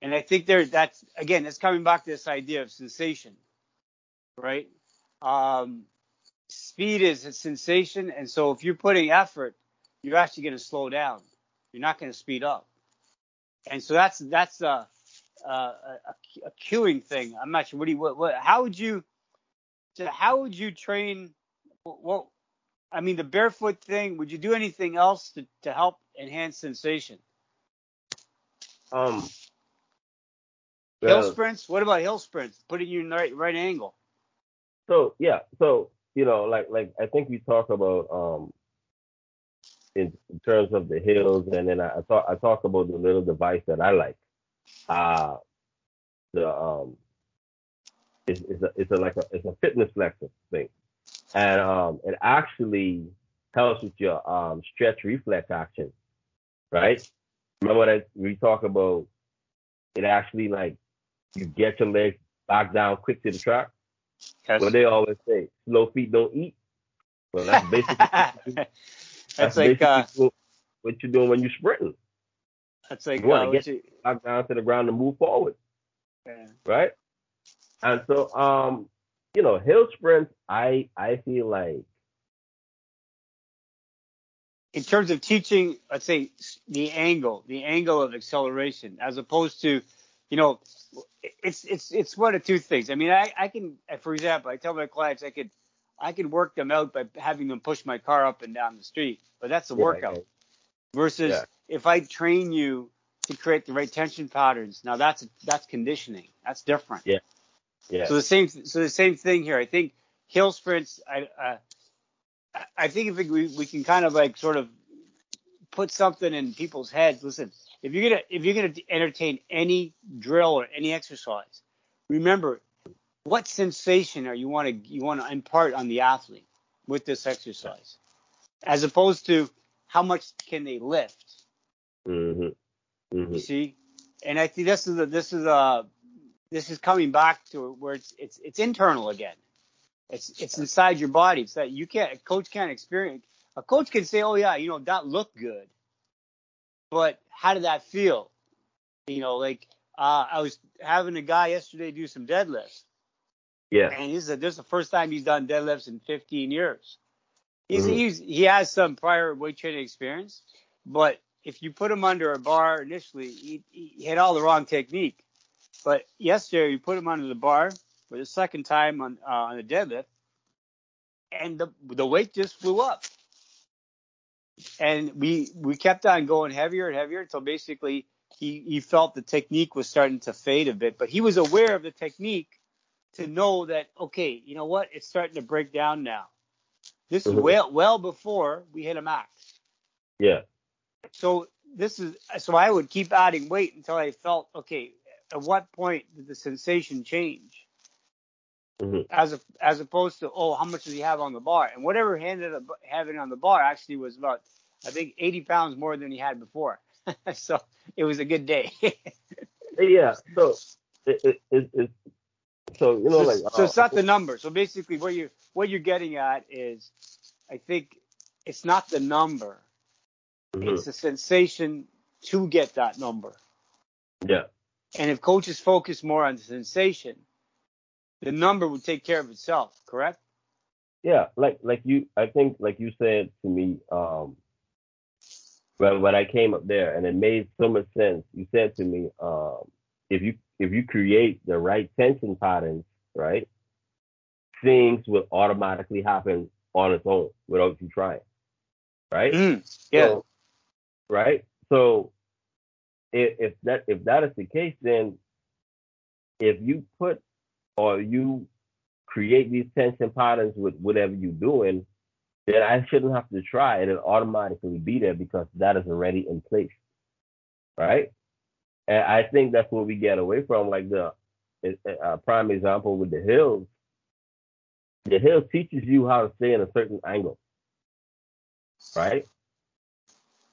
And I think there that's again that's coming back to this idea of sensation, right? Um, speed is a sensation, and so if you're putting effort, you're actually going to slow down. You're not going to speed up. And so that's that's a a, a, a cueing thing. I'm not sure. What do you what, what how would you so how would you train? What I mean, the barefoot thing. Would you do anything else to to help enhance sensation? Um hill well, sprints. What about hill sprints? Putting you in the right right angle. so yeah, so you know, like like I think we talk about um in, in terms of the hills and then I, I talk I talk about the little device that I like. Uh the um it's, it's a it's a like a it's a fitness flexor thing. And um it actually helps with your um stretch reflex action. Right? Remember that we talk about it actually like you get your legs back down quick to the track? Yes. Well, they always say slow feet don't eat. Well, that's basically That's like uh, what you're doing when you're sprinting. That's like You wanna uh, get- Back down to the ground and move forward, yeah. right? And so, um, you know, hill sprints, I I feel like in terms of teaching, let's say the angle, the angle of acceleration, as opposed to, you know, it's it's it's one of two things. I mean, I I can, for example, I tell my clients I could I can work them out by having them push my car up and down the street, but that's a Yeah, workout. yeah. Versus Yeah. if I train you to create the right tension patterns, now that's that's conditioning. That's different. Yeah. yeah, So the same, so the same thing here. I think hill sprints. I, uh, I- I think if we we can kind of like sort of put something in people's heads. Listen, if you're gonna if you're gonna entertain any drill or any exercise, remember what sensation are you want to you want to impart on the athlete with this exercise, as opposed to how much can they lift. hmm hmm You see, and I think this is a, this is a this is coming back to where it's it's it's internal again. It's it's inside your body. It's that you can't a coach can't experience. A coach can say, "Oh yeah, you know that looked good," but how did that feel? You know, like uh, I was having a guy yesterday do some deadlifts, yeah, and this is this is the first time he's done deadlifts in 15 years. He's, Mhm. he's he has some prior weight training experience, but if you put him under a bar initially, he, he had all the wrong technique. But yesterday, you put him under the bar for the second time on uh, on the deadlift, and the the weight just flew up. And we we kept on going heavier and heavier until basically he he felt the technique was starting to fade a bit. But he was aware of the technique to know that okay, you know what, it's starting to break down now. This is Mhm. well well before we hit a max. yeah, So this is so I would keep adding weight until I felt okay. At what point did the sensation change? hmm As a, as opposed to oh, how much does he have on the bar? And whatever he ended up having on the bar actually was about I think 80 pounds more than he had before. so it was a good day. yeah. So it, it, it so you know so, like so uh, it's not the number. So basically, what you what you're getting at is, I think it's not the number. mhm, It's the sensation to get that number. yeah, And if coaches focus more on the sensation, the number would take care of itself, correct? yeah. Like like you, I think like you said to me, um, when when I came up there, and it made so much sense. You said to me, um, if you if you create the right tension patterns, right, things will automatically happen on its own without you trying, right? Mm, yeah. So, right. So if, if that if that is the case, then if you put or you create these tension patterns with whatever you're doing, then I shouldn't have to try. and It'll automatically be there because that is already in place. Right? And I think that's what we get away from, like the prime example with the hills. The hills teaches you how to stay in a certain angle. Right?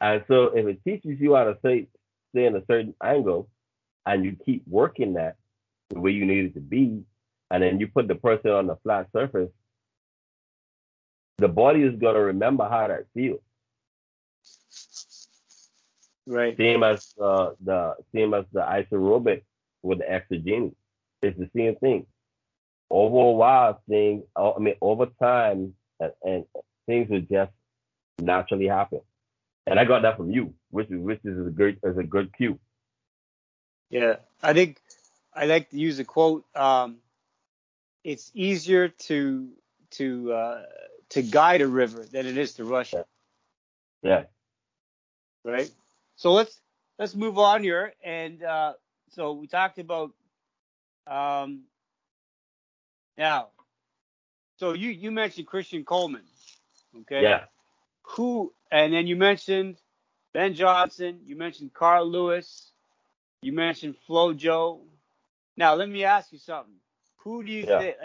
And so if it teaches you how to stay, stay in a certain angle and you keep working that the way you need it to be, and then you put the person on the flat surface, the body is gonna remember how that feels. Right. Same as uh, the same as the isoaerobic with the Exergenie. It's the same thing. Over a while, things I mean over time and, and things will just naturally happen. And I got that from you, which is which is a good is a good cue. Yeah. I think I like to use a quote. Um, it's easier to to uh, to guide a river than it is to rush it. Yeah. right? So let's let's move on here. And uh, so we talked about um, now. So you you mentioned Christian Coleman, okay? Yeah. Who and then you mentioned Ben Johnson. You mentioned Carl Lewis. You mentioned Flo Jo. Now let me ask you something. Who do you Yeah. think?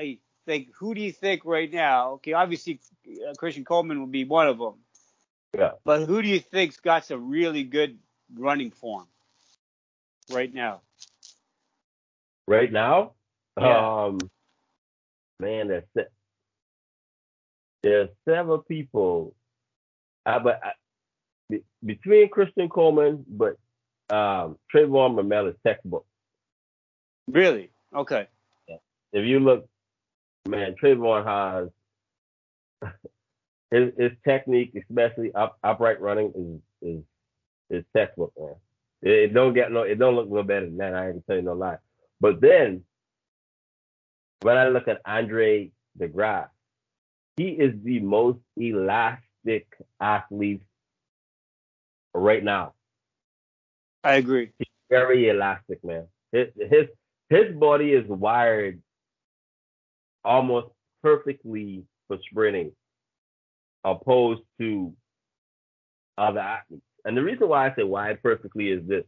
Like, who do you think right now? Okay, obviously uh, Christian Coleman would be one of them. Yeah. But who do you think's got some really good running form right now? Right now, Yeah. um, man, there's se- there's several people, uh, but I, be, between Christian Coleman, but um, Trayvon Bromell's textbook. Really? Okay. If you look, man, Trayvon has his his technique, especially up, upright running, is is is textbook, man. It, it don't get no, it don't look no better than that. I ain't gonna tell you no lie. But then when I look at Andre De Grasse, he is the most elastic athlete right now. I agree. He's very elastic, man. His his his body is wired almost perfectly for sprinting, opposed to other athletes. And the reason why I say wired perfectly is this.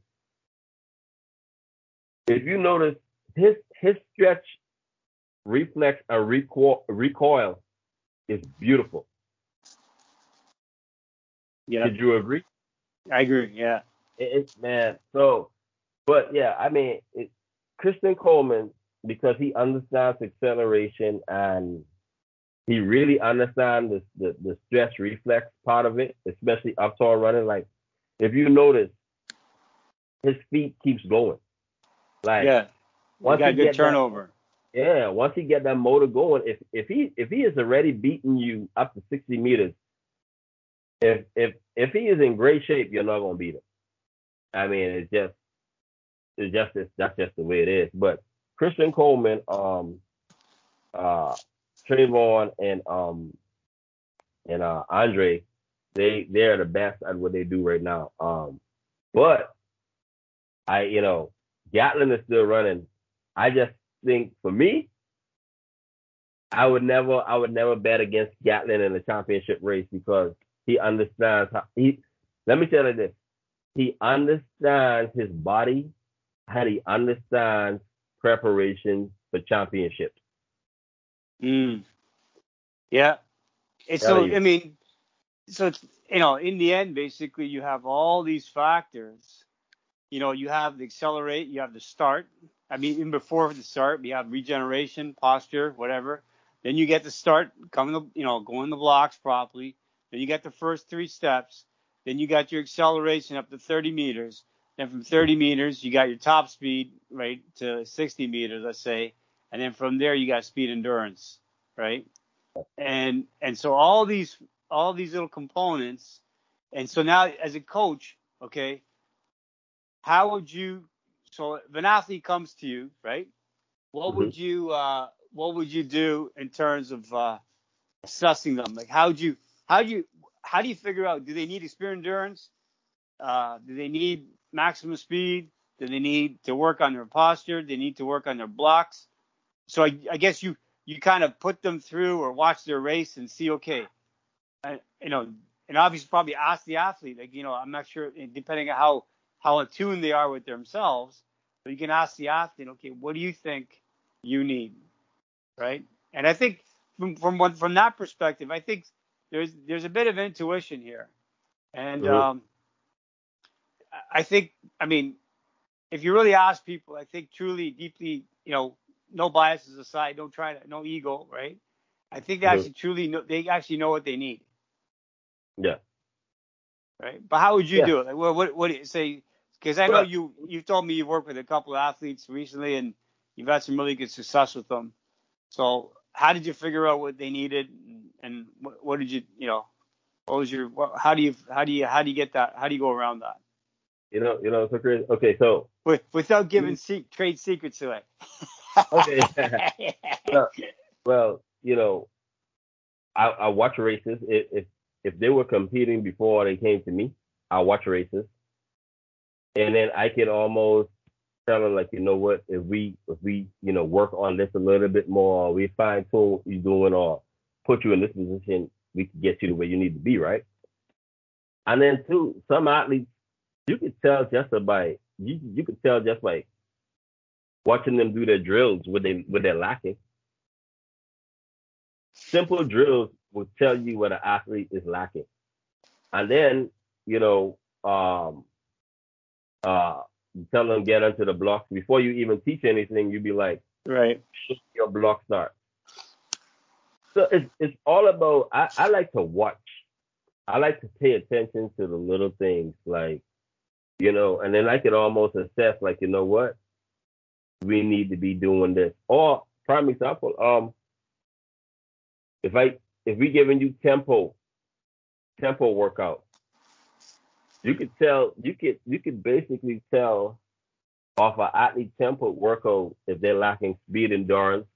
If you notice his his stretch reflex and recoil, recoil is beautiful. Yeah. Did you agree? I agree. Yeah. It's man. So, but yeah, I mean, it, Christian Coleman because he understands acceleration and he really understands the, the the stretch reflex part of it, especially up tall running. Like if you notice, his feet keeps going. Like yeah. once got he good get that- turnover. yeah, once he get that motor going, if if he if he is already beating you up to sixty meters, if if if he is in great shape, you're not gonna beat him. I mean, it's just it's just it's, that's just the way it is. But Christian Coleman, um, uh, Trayvon, and um, and uh, Andre, they they're the best at what they do right now. Um, but I, you know, Gatlin is still running. I just think for me, I would never I would never bet against Gatlin in the championship race because he understands how he let me tell you this. He understands his body and he understands preparation for championships. Mm. Yeah. It's so you. I mean, so it's you know, in the end, basically, you have all these factors. You know, you have the accelerate, you have the start. I mean, even before the start, you have regeneration, posture, whatever. Then you get the start, coming, the, you know, going the blocks properly. Then you get the first three steps. Then you got your acceleration up to 30 meters. Then from 30 meters, you got your top speed, right, to 60 meters, let's say. And then from there, you got speed endurance, right? And and so all these all these little components. And so now, as a coach, okay, how would you? So if an athlete comes to you, right? What would you uh, What would you do in terms of uh, assessing them? Like how would you how do you how do you figure out? Do they need experience endurance? Uh, do they need maximum speed? Do they need to work on their posture? Do they need to work on their blocks? So I, I guess you you kind of put them through or watch their race and see, okay, uh, you know, and obviously probably ask the athlete, like you know, I'm not sure depending on how how attuned they are with themselves, but you can ask the athlete, okay, what do you think you need, right? And I think from from one from that perspective, I think there's there's a bit of intuition here, and Mhm. um, I- I think I mean, if you really ask people, I think truly deeply, you know, no biases aside, don't try to no ego, right? I think they Mhm. actually truly know they actually know what they need, Yeah. right? But how would you Yeah. do it? Like, what what what do you say? Because I know Well- you you told me you've worked with a couple of athletes recently and you've had some really good success with them. So how did you figure out what they needed and, and what, what did you you know what was your what, how do you how do you how do you get that how do you go around that You know, you know, so Chris, okay, so with, without Mm-hmm. giving se- trade secrets away? okay. well, well, you know, I, I watch races. If, if if they were competing before they came to me, I watch races, and then I can almost tell them like, you know what, if we if we you know work on this a little bit more, or we fine tune what you're doing, or put you in this position, we can get you to where you need to be, right? And then too, some athletes, you could tell just by you you could tell just by watching them do their drills what they what they're lacking. Simple drills will tell you what an athlete is lacking. And then, you know, um uh you tell them get into the blocks. Before you even teach anything, you'd be like, right. your block start. So it's it's all about I, I like to watch. I like to pay attention to the little things like you know, and then I could almost assess like, you know what, we need to be doing this. Or prime example, um, if I if we giving you tempo, tempo workout, you could tell you could you could basically tell off an athlete tempo workout if they're lacking speed endurance,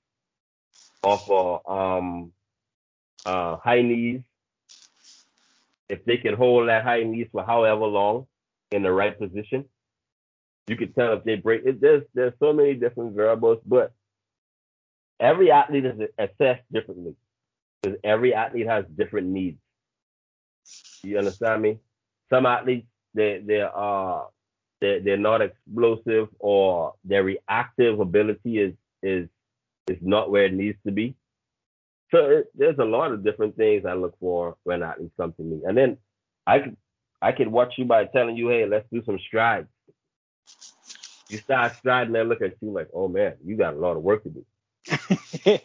off of um uh high knees, if they can hold that high knees for however long in the right position. You can tell if they break it. There's there's so many different variables, but every athlete is assessed differently because every athlete has different needs. You understand me? Some athletes they they are they they're not explosive or their reactive ability is is is not where it needs to be. So it, there's a lot of different things I look for when athletes come to me, and then I could I could watch you by telling you, hey, let's do some strides. You start striding, they look at you like, oh man, you got a lot of work to do. yeah,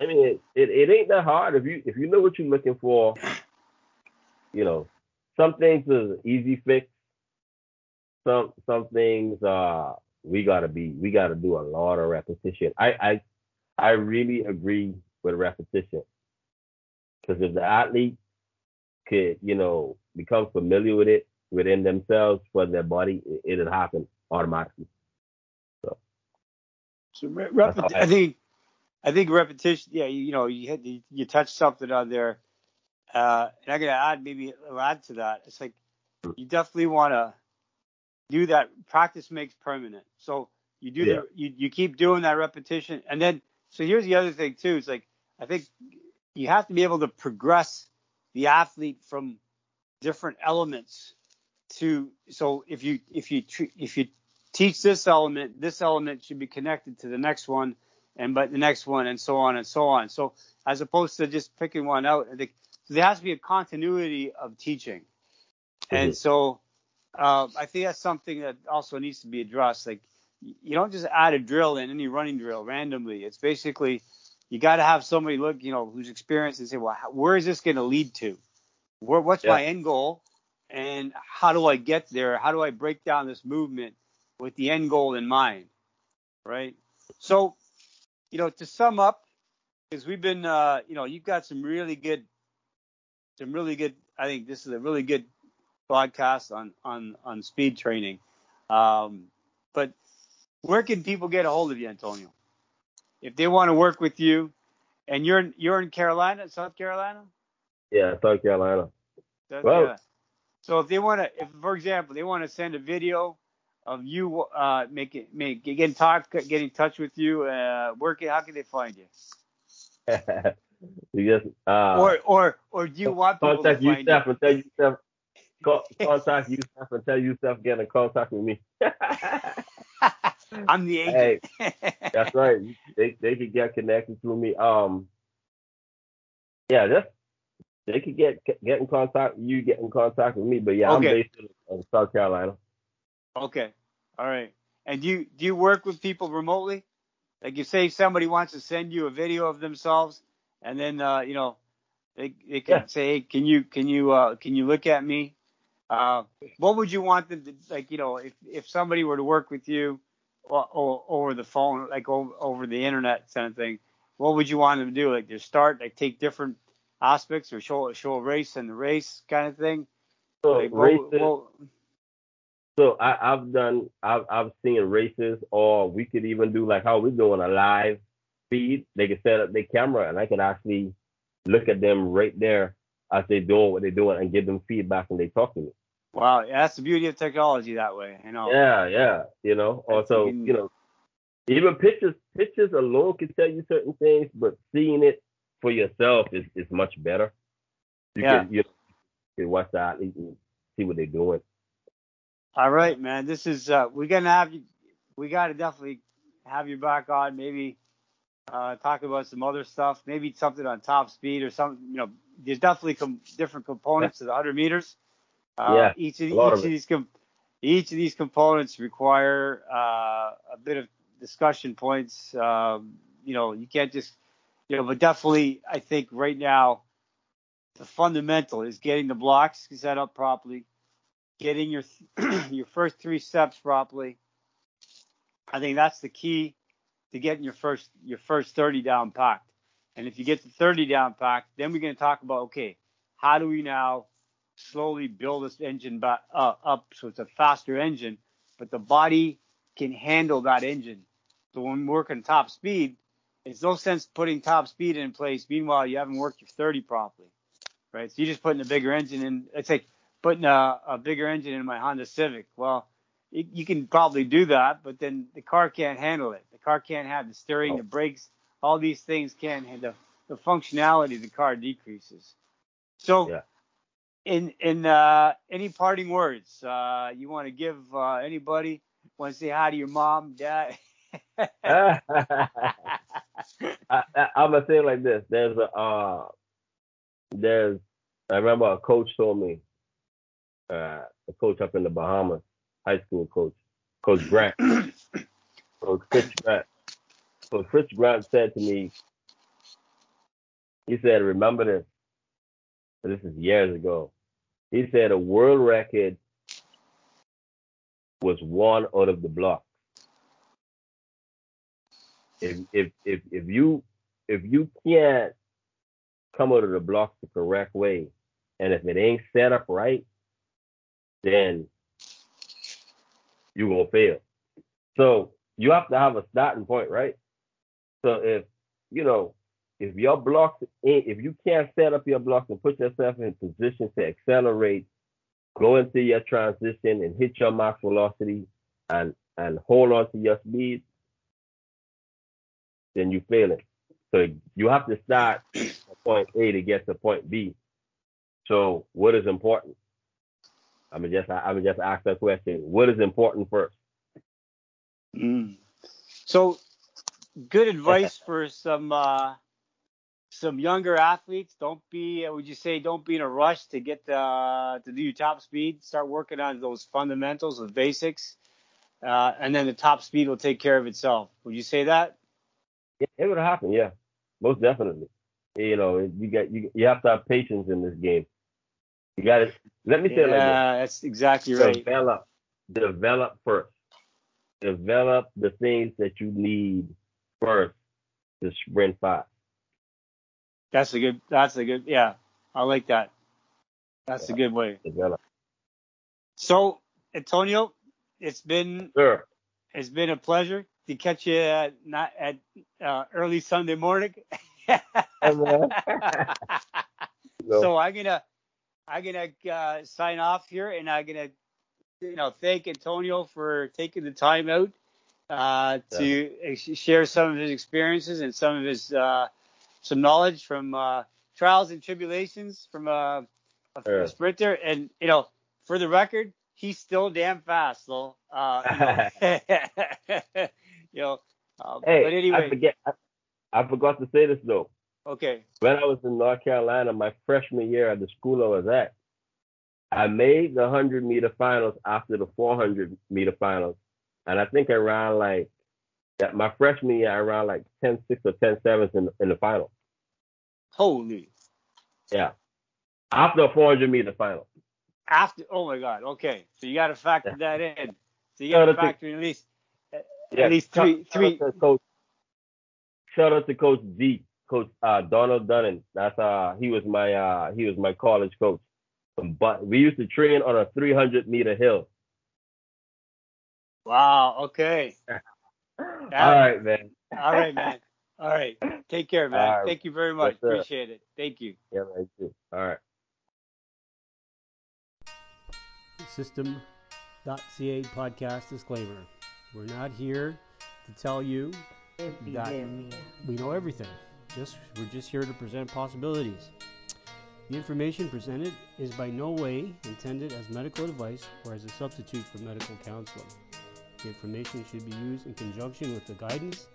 I mean, it, it, it ain't that hard if you if you know what you're looking for. You know, some things is easy fix. Some some things uh we gotta be we gotta do a lot of repetition. I I I really agree with repetition because if the athlete could you know become familiar with it within themselves for their body, it, it'll happen automatically. So repeti- I think I think repetition. Yeah, you, you know, you hit you, you touched something on there, uh, and I'm gonna add maybe add to that. It's like you definitely want to do that. Practice makes permanent. So you do yeah. the you you keep doing that repetition, and then so here's the other thing too. It's like I think you have to be able to progress the athlete from different elements to so if you if you if you teach this element, this element should be connected to the next one, and but the next one, and so on and so on. So as opposed to just picking one out, so there has to be a continuity of teaching. Mm-hmm. And so uh, I think that's something that also needs to be addressed. Like you don't just add a drill in any running drill randomly. It's basically you got to have somebody look, you know, who's experienced and say, well, where is this going to lead to? Where, what's yeah. my end goal? And how do I get there? How do I break down this movement with the end goal in mind, right? So, you know, to sum up, because we've been, uh, you know, you've got some really good, some really good. I think this is a really good podcast on on on speed training. Um, but where can people get a hold of you, Antonio? If they want to work with you, and you're you're in Carolina, South Carolina. Yeah, South Carolina. South well, Carolina. so if they want to, if for example, they want to send a video of you uh, make it make get in talk get in touch with you uh work how can they find you? You just uh, or or or do you want people contact to you find stuff and tell you stuff contact you stuff and tell you stuff get in contact with me. I'm the agent. hey, that's right. They they could get connected through me. Um yeah just they could get get in contact you get in contact with me but yeah okay. I'm based in, in South Carolina. Okay. All right. And do you do you work with people remotely? Like you say somebody wants to send you a video of themselves and then uh, you know they they can yeah. say, hey, can you can you uh, can you look at me? Uh, what would you want them to like? You know, if if somebody were to work with you or, or over the phone, like over, over the internet, kind of thing, what would you want them to do? Like to start, like take different aspects or show show a race and the race kind of thing. So like, races, what, what, so I, have done, I've, I've seen races, or we could even do like how we're doing a live feed. They can set up their camera, and I can actually look at them right there as they're doing what they're doing, and give them feedback when they talk to me. Wow, that's the beauty of technology that way. You know. Yeah, yeah. You know, also, you know, even pictures, pictures alone can tell you certain things, but seeing it for yourself is, is much better. You yeah. can you, can watch that see what they're doing. All right, man. This is uh, we're gonna have you. We gotta definitely have you back on. Maybe uh, talk about some other stuff. Maybe something on top speed or something. You know, there's definitely com- different components to the 100 meters. Uh, yeah. Each of, each of, of these com- each of these components require uh, a bit of discussion points. Um, you know, you can't just you know, but definitely, I think right now the fundamental is getting the blocks set up properly getting your your first three steps properly. I think that's the key to getting your first your first 30 down packed. And if you get the 30 down packed, then we're going to talk about okay, how do we now slowly build this engine back, uh, up so it's a faster engine, but the body can handle that engine. So when we're working top speed, it's no sense putting top speed in place. Meanwhile, you haven't worked your 30 properly, right? So you're just putting a bigger engine in. It's like putting a, a bigger engine in my Honda Civic. Well, you, you can probably do that, but then the car can't handle it. The car can't have the steering, the brakes, all these things can't handle the functionality of the car decreases. So, yeah. in in uh, any parting words uh, you want to give uh, anybody? Want to say hi to your mom, dad? I, am gonna say it like this. There's a uh, there's I remember a coach told me, uh, a coach up in the Bahamas, high school coach, Coach Grant, Coach Chris Grant. So Fritz Grant said to me, he said, "Remember this. This is years ago. He said a world record was one out of the block if if if if you if you can't come out of the blocks the correct way, and if it ain't set up right, then you're gonna fail. So you have to have a starting point, right? So if you know if your blocks if you can't set up your blocks and put yourself in position to accelerate, go into your transition and hit your max velocity and and hold on to your speed, then you fail it. So you have to start at point A to get to point B. So what is important? I'm mean, just I'm just ask that question. What is important first? Mm. So good advice for some uh, some younger athletes. Don't be would you say don't be in a rush to get uh, to do your top speed. Start working on those fundamentals, the basics, uh, and then the top speed will take care of itself. Would you say that? It, it would happen, yeah, most definitely. You know, you got you you have to have patience in this game. You got to let me say yeah, like Yeah, that's exactly right. Develop, develop first. Develop the things that you need first to sprint fast. That's a good. That's a good. Yeah, I like that. That's yeah, a good way. Develop. So, Antonio, it's been sure. It's been a pleasure to catch you at, not at uh, early Sunday morning. so I'm gonna I'm gonna uh, sign off here, and I'm gonna you know thank Antonio for taking the time out uh, to yeah. share some of his experiences and some of his uh, some knowledge from uh, trials and tribulations from a, a, yeah. sprinter. And you know, for the record, he's still damn fast, though. Uh, you know, you know. Um, hey, but anyway, I forget. I, I forgot to say this though. Okay. When I was in North Carolina, my freshman year at the school I was at, I made the 100 meter finals after the 400 meter finals. And I think I ran like, that my freshman year, I ran like 10 6 or 10 7 in, in the final. Holy. Yeah. After a 400 meter final. After, oh my God. Okay. So you got to factor that in. So you got to factor in at least yeah. At least three, shout, three. Shout Coach, shout out to Coach Z, Coach uh, Donald Dunning. That's uh, he was my uh, he was my college coach. But we used to train on a 300 meter hill. Wow. Okay. All right, man. All right, man. All right. Take care, man. Right. Thank you very much. Yes, Appreciate it. Thank you. Yeah, man. Too. All right. System.ca podcast disclaimer. We're not here to tell you that we know everything. Just we're just here to present possibilities. The information presented is by no way intended as medical advice or as a substitute for medical counseling. The information should be used in conjunction with the guidance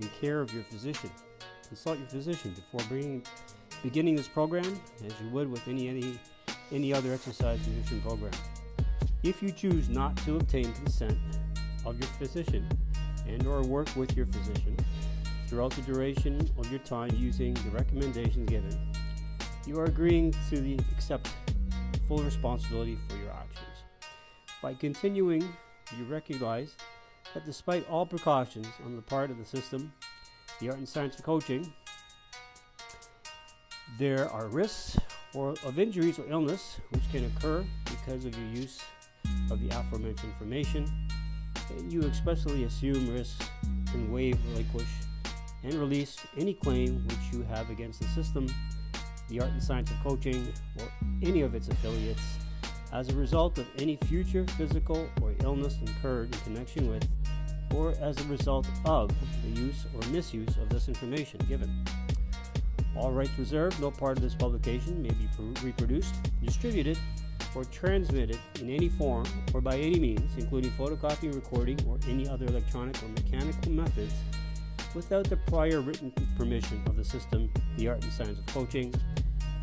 and care of your physician. Consult your physician before bringing, beginning this program as you would with any, any, any other exercise nutrition program. If you choose not to obtain consent of your physician and or work with your physician throughout the duration of your time using the recommendations given. You are agreeing to the accept full responsibility for your actions. By continuing, you recognize that despite all precautions on the part of the system, the art and science of coaching, there are risks or of injuries or illness which can occur because of your use of the aforementioned information, and you expressly assume risks and waive, relinquish, and release any claim which you have against the system, the art and science of coaching, or any of its affiliates as a result of any future physical or illness incurred in connection with or as a result of the use or misuse of this information given. All rights reserved, no part of this publication may be reproduced, distributed, or transmitted in any form or by any means, including photocopying, recording, or any other electronic or mechanical methods, without the prior written permission of the system, the art and science of coaching,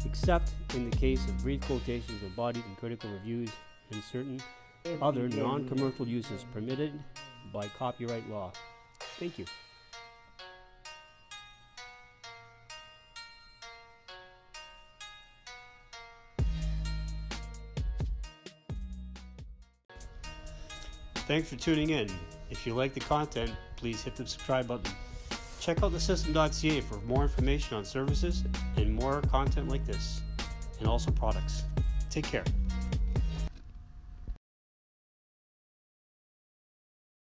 except in the case of brief quotations embodied in critical reviews and certain other non commercial uses permitted by copyright law. Thank you. Thanks for tuning in. If you like the content, please hit the subscribe button. Check out thesystem.ca for more information on services and more content like this, and also products. Take care.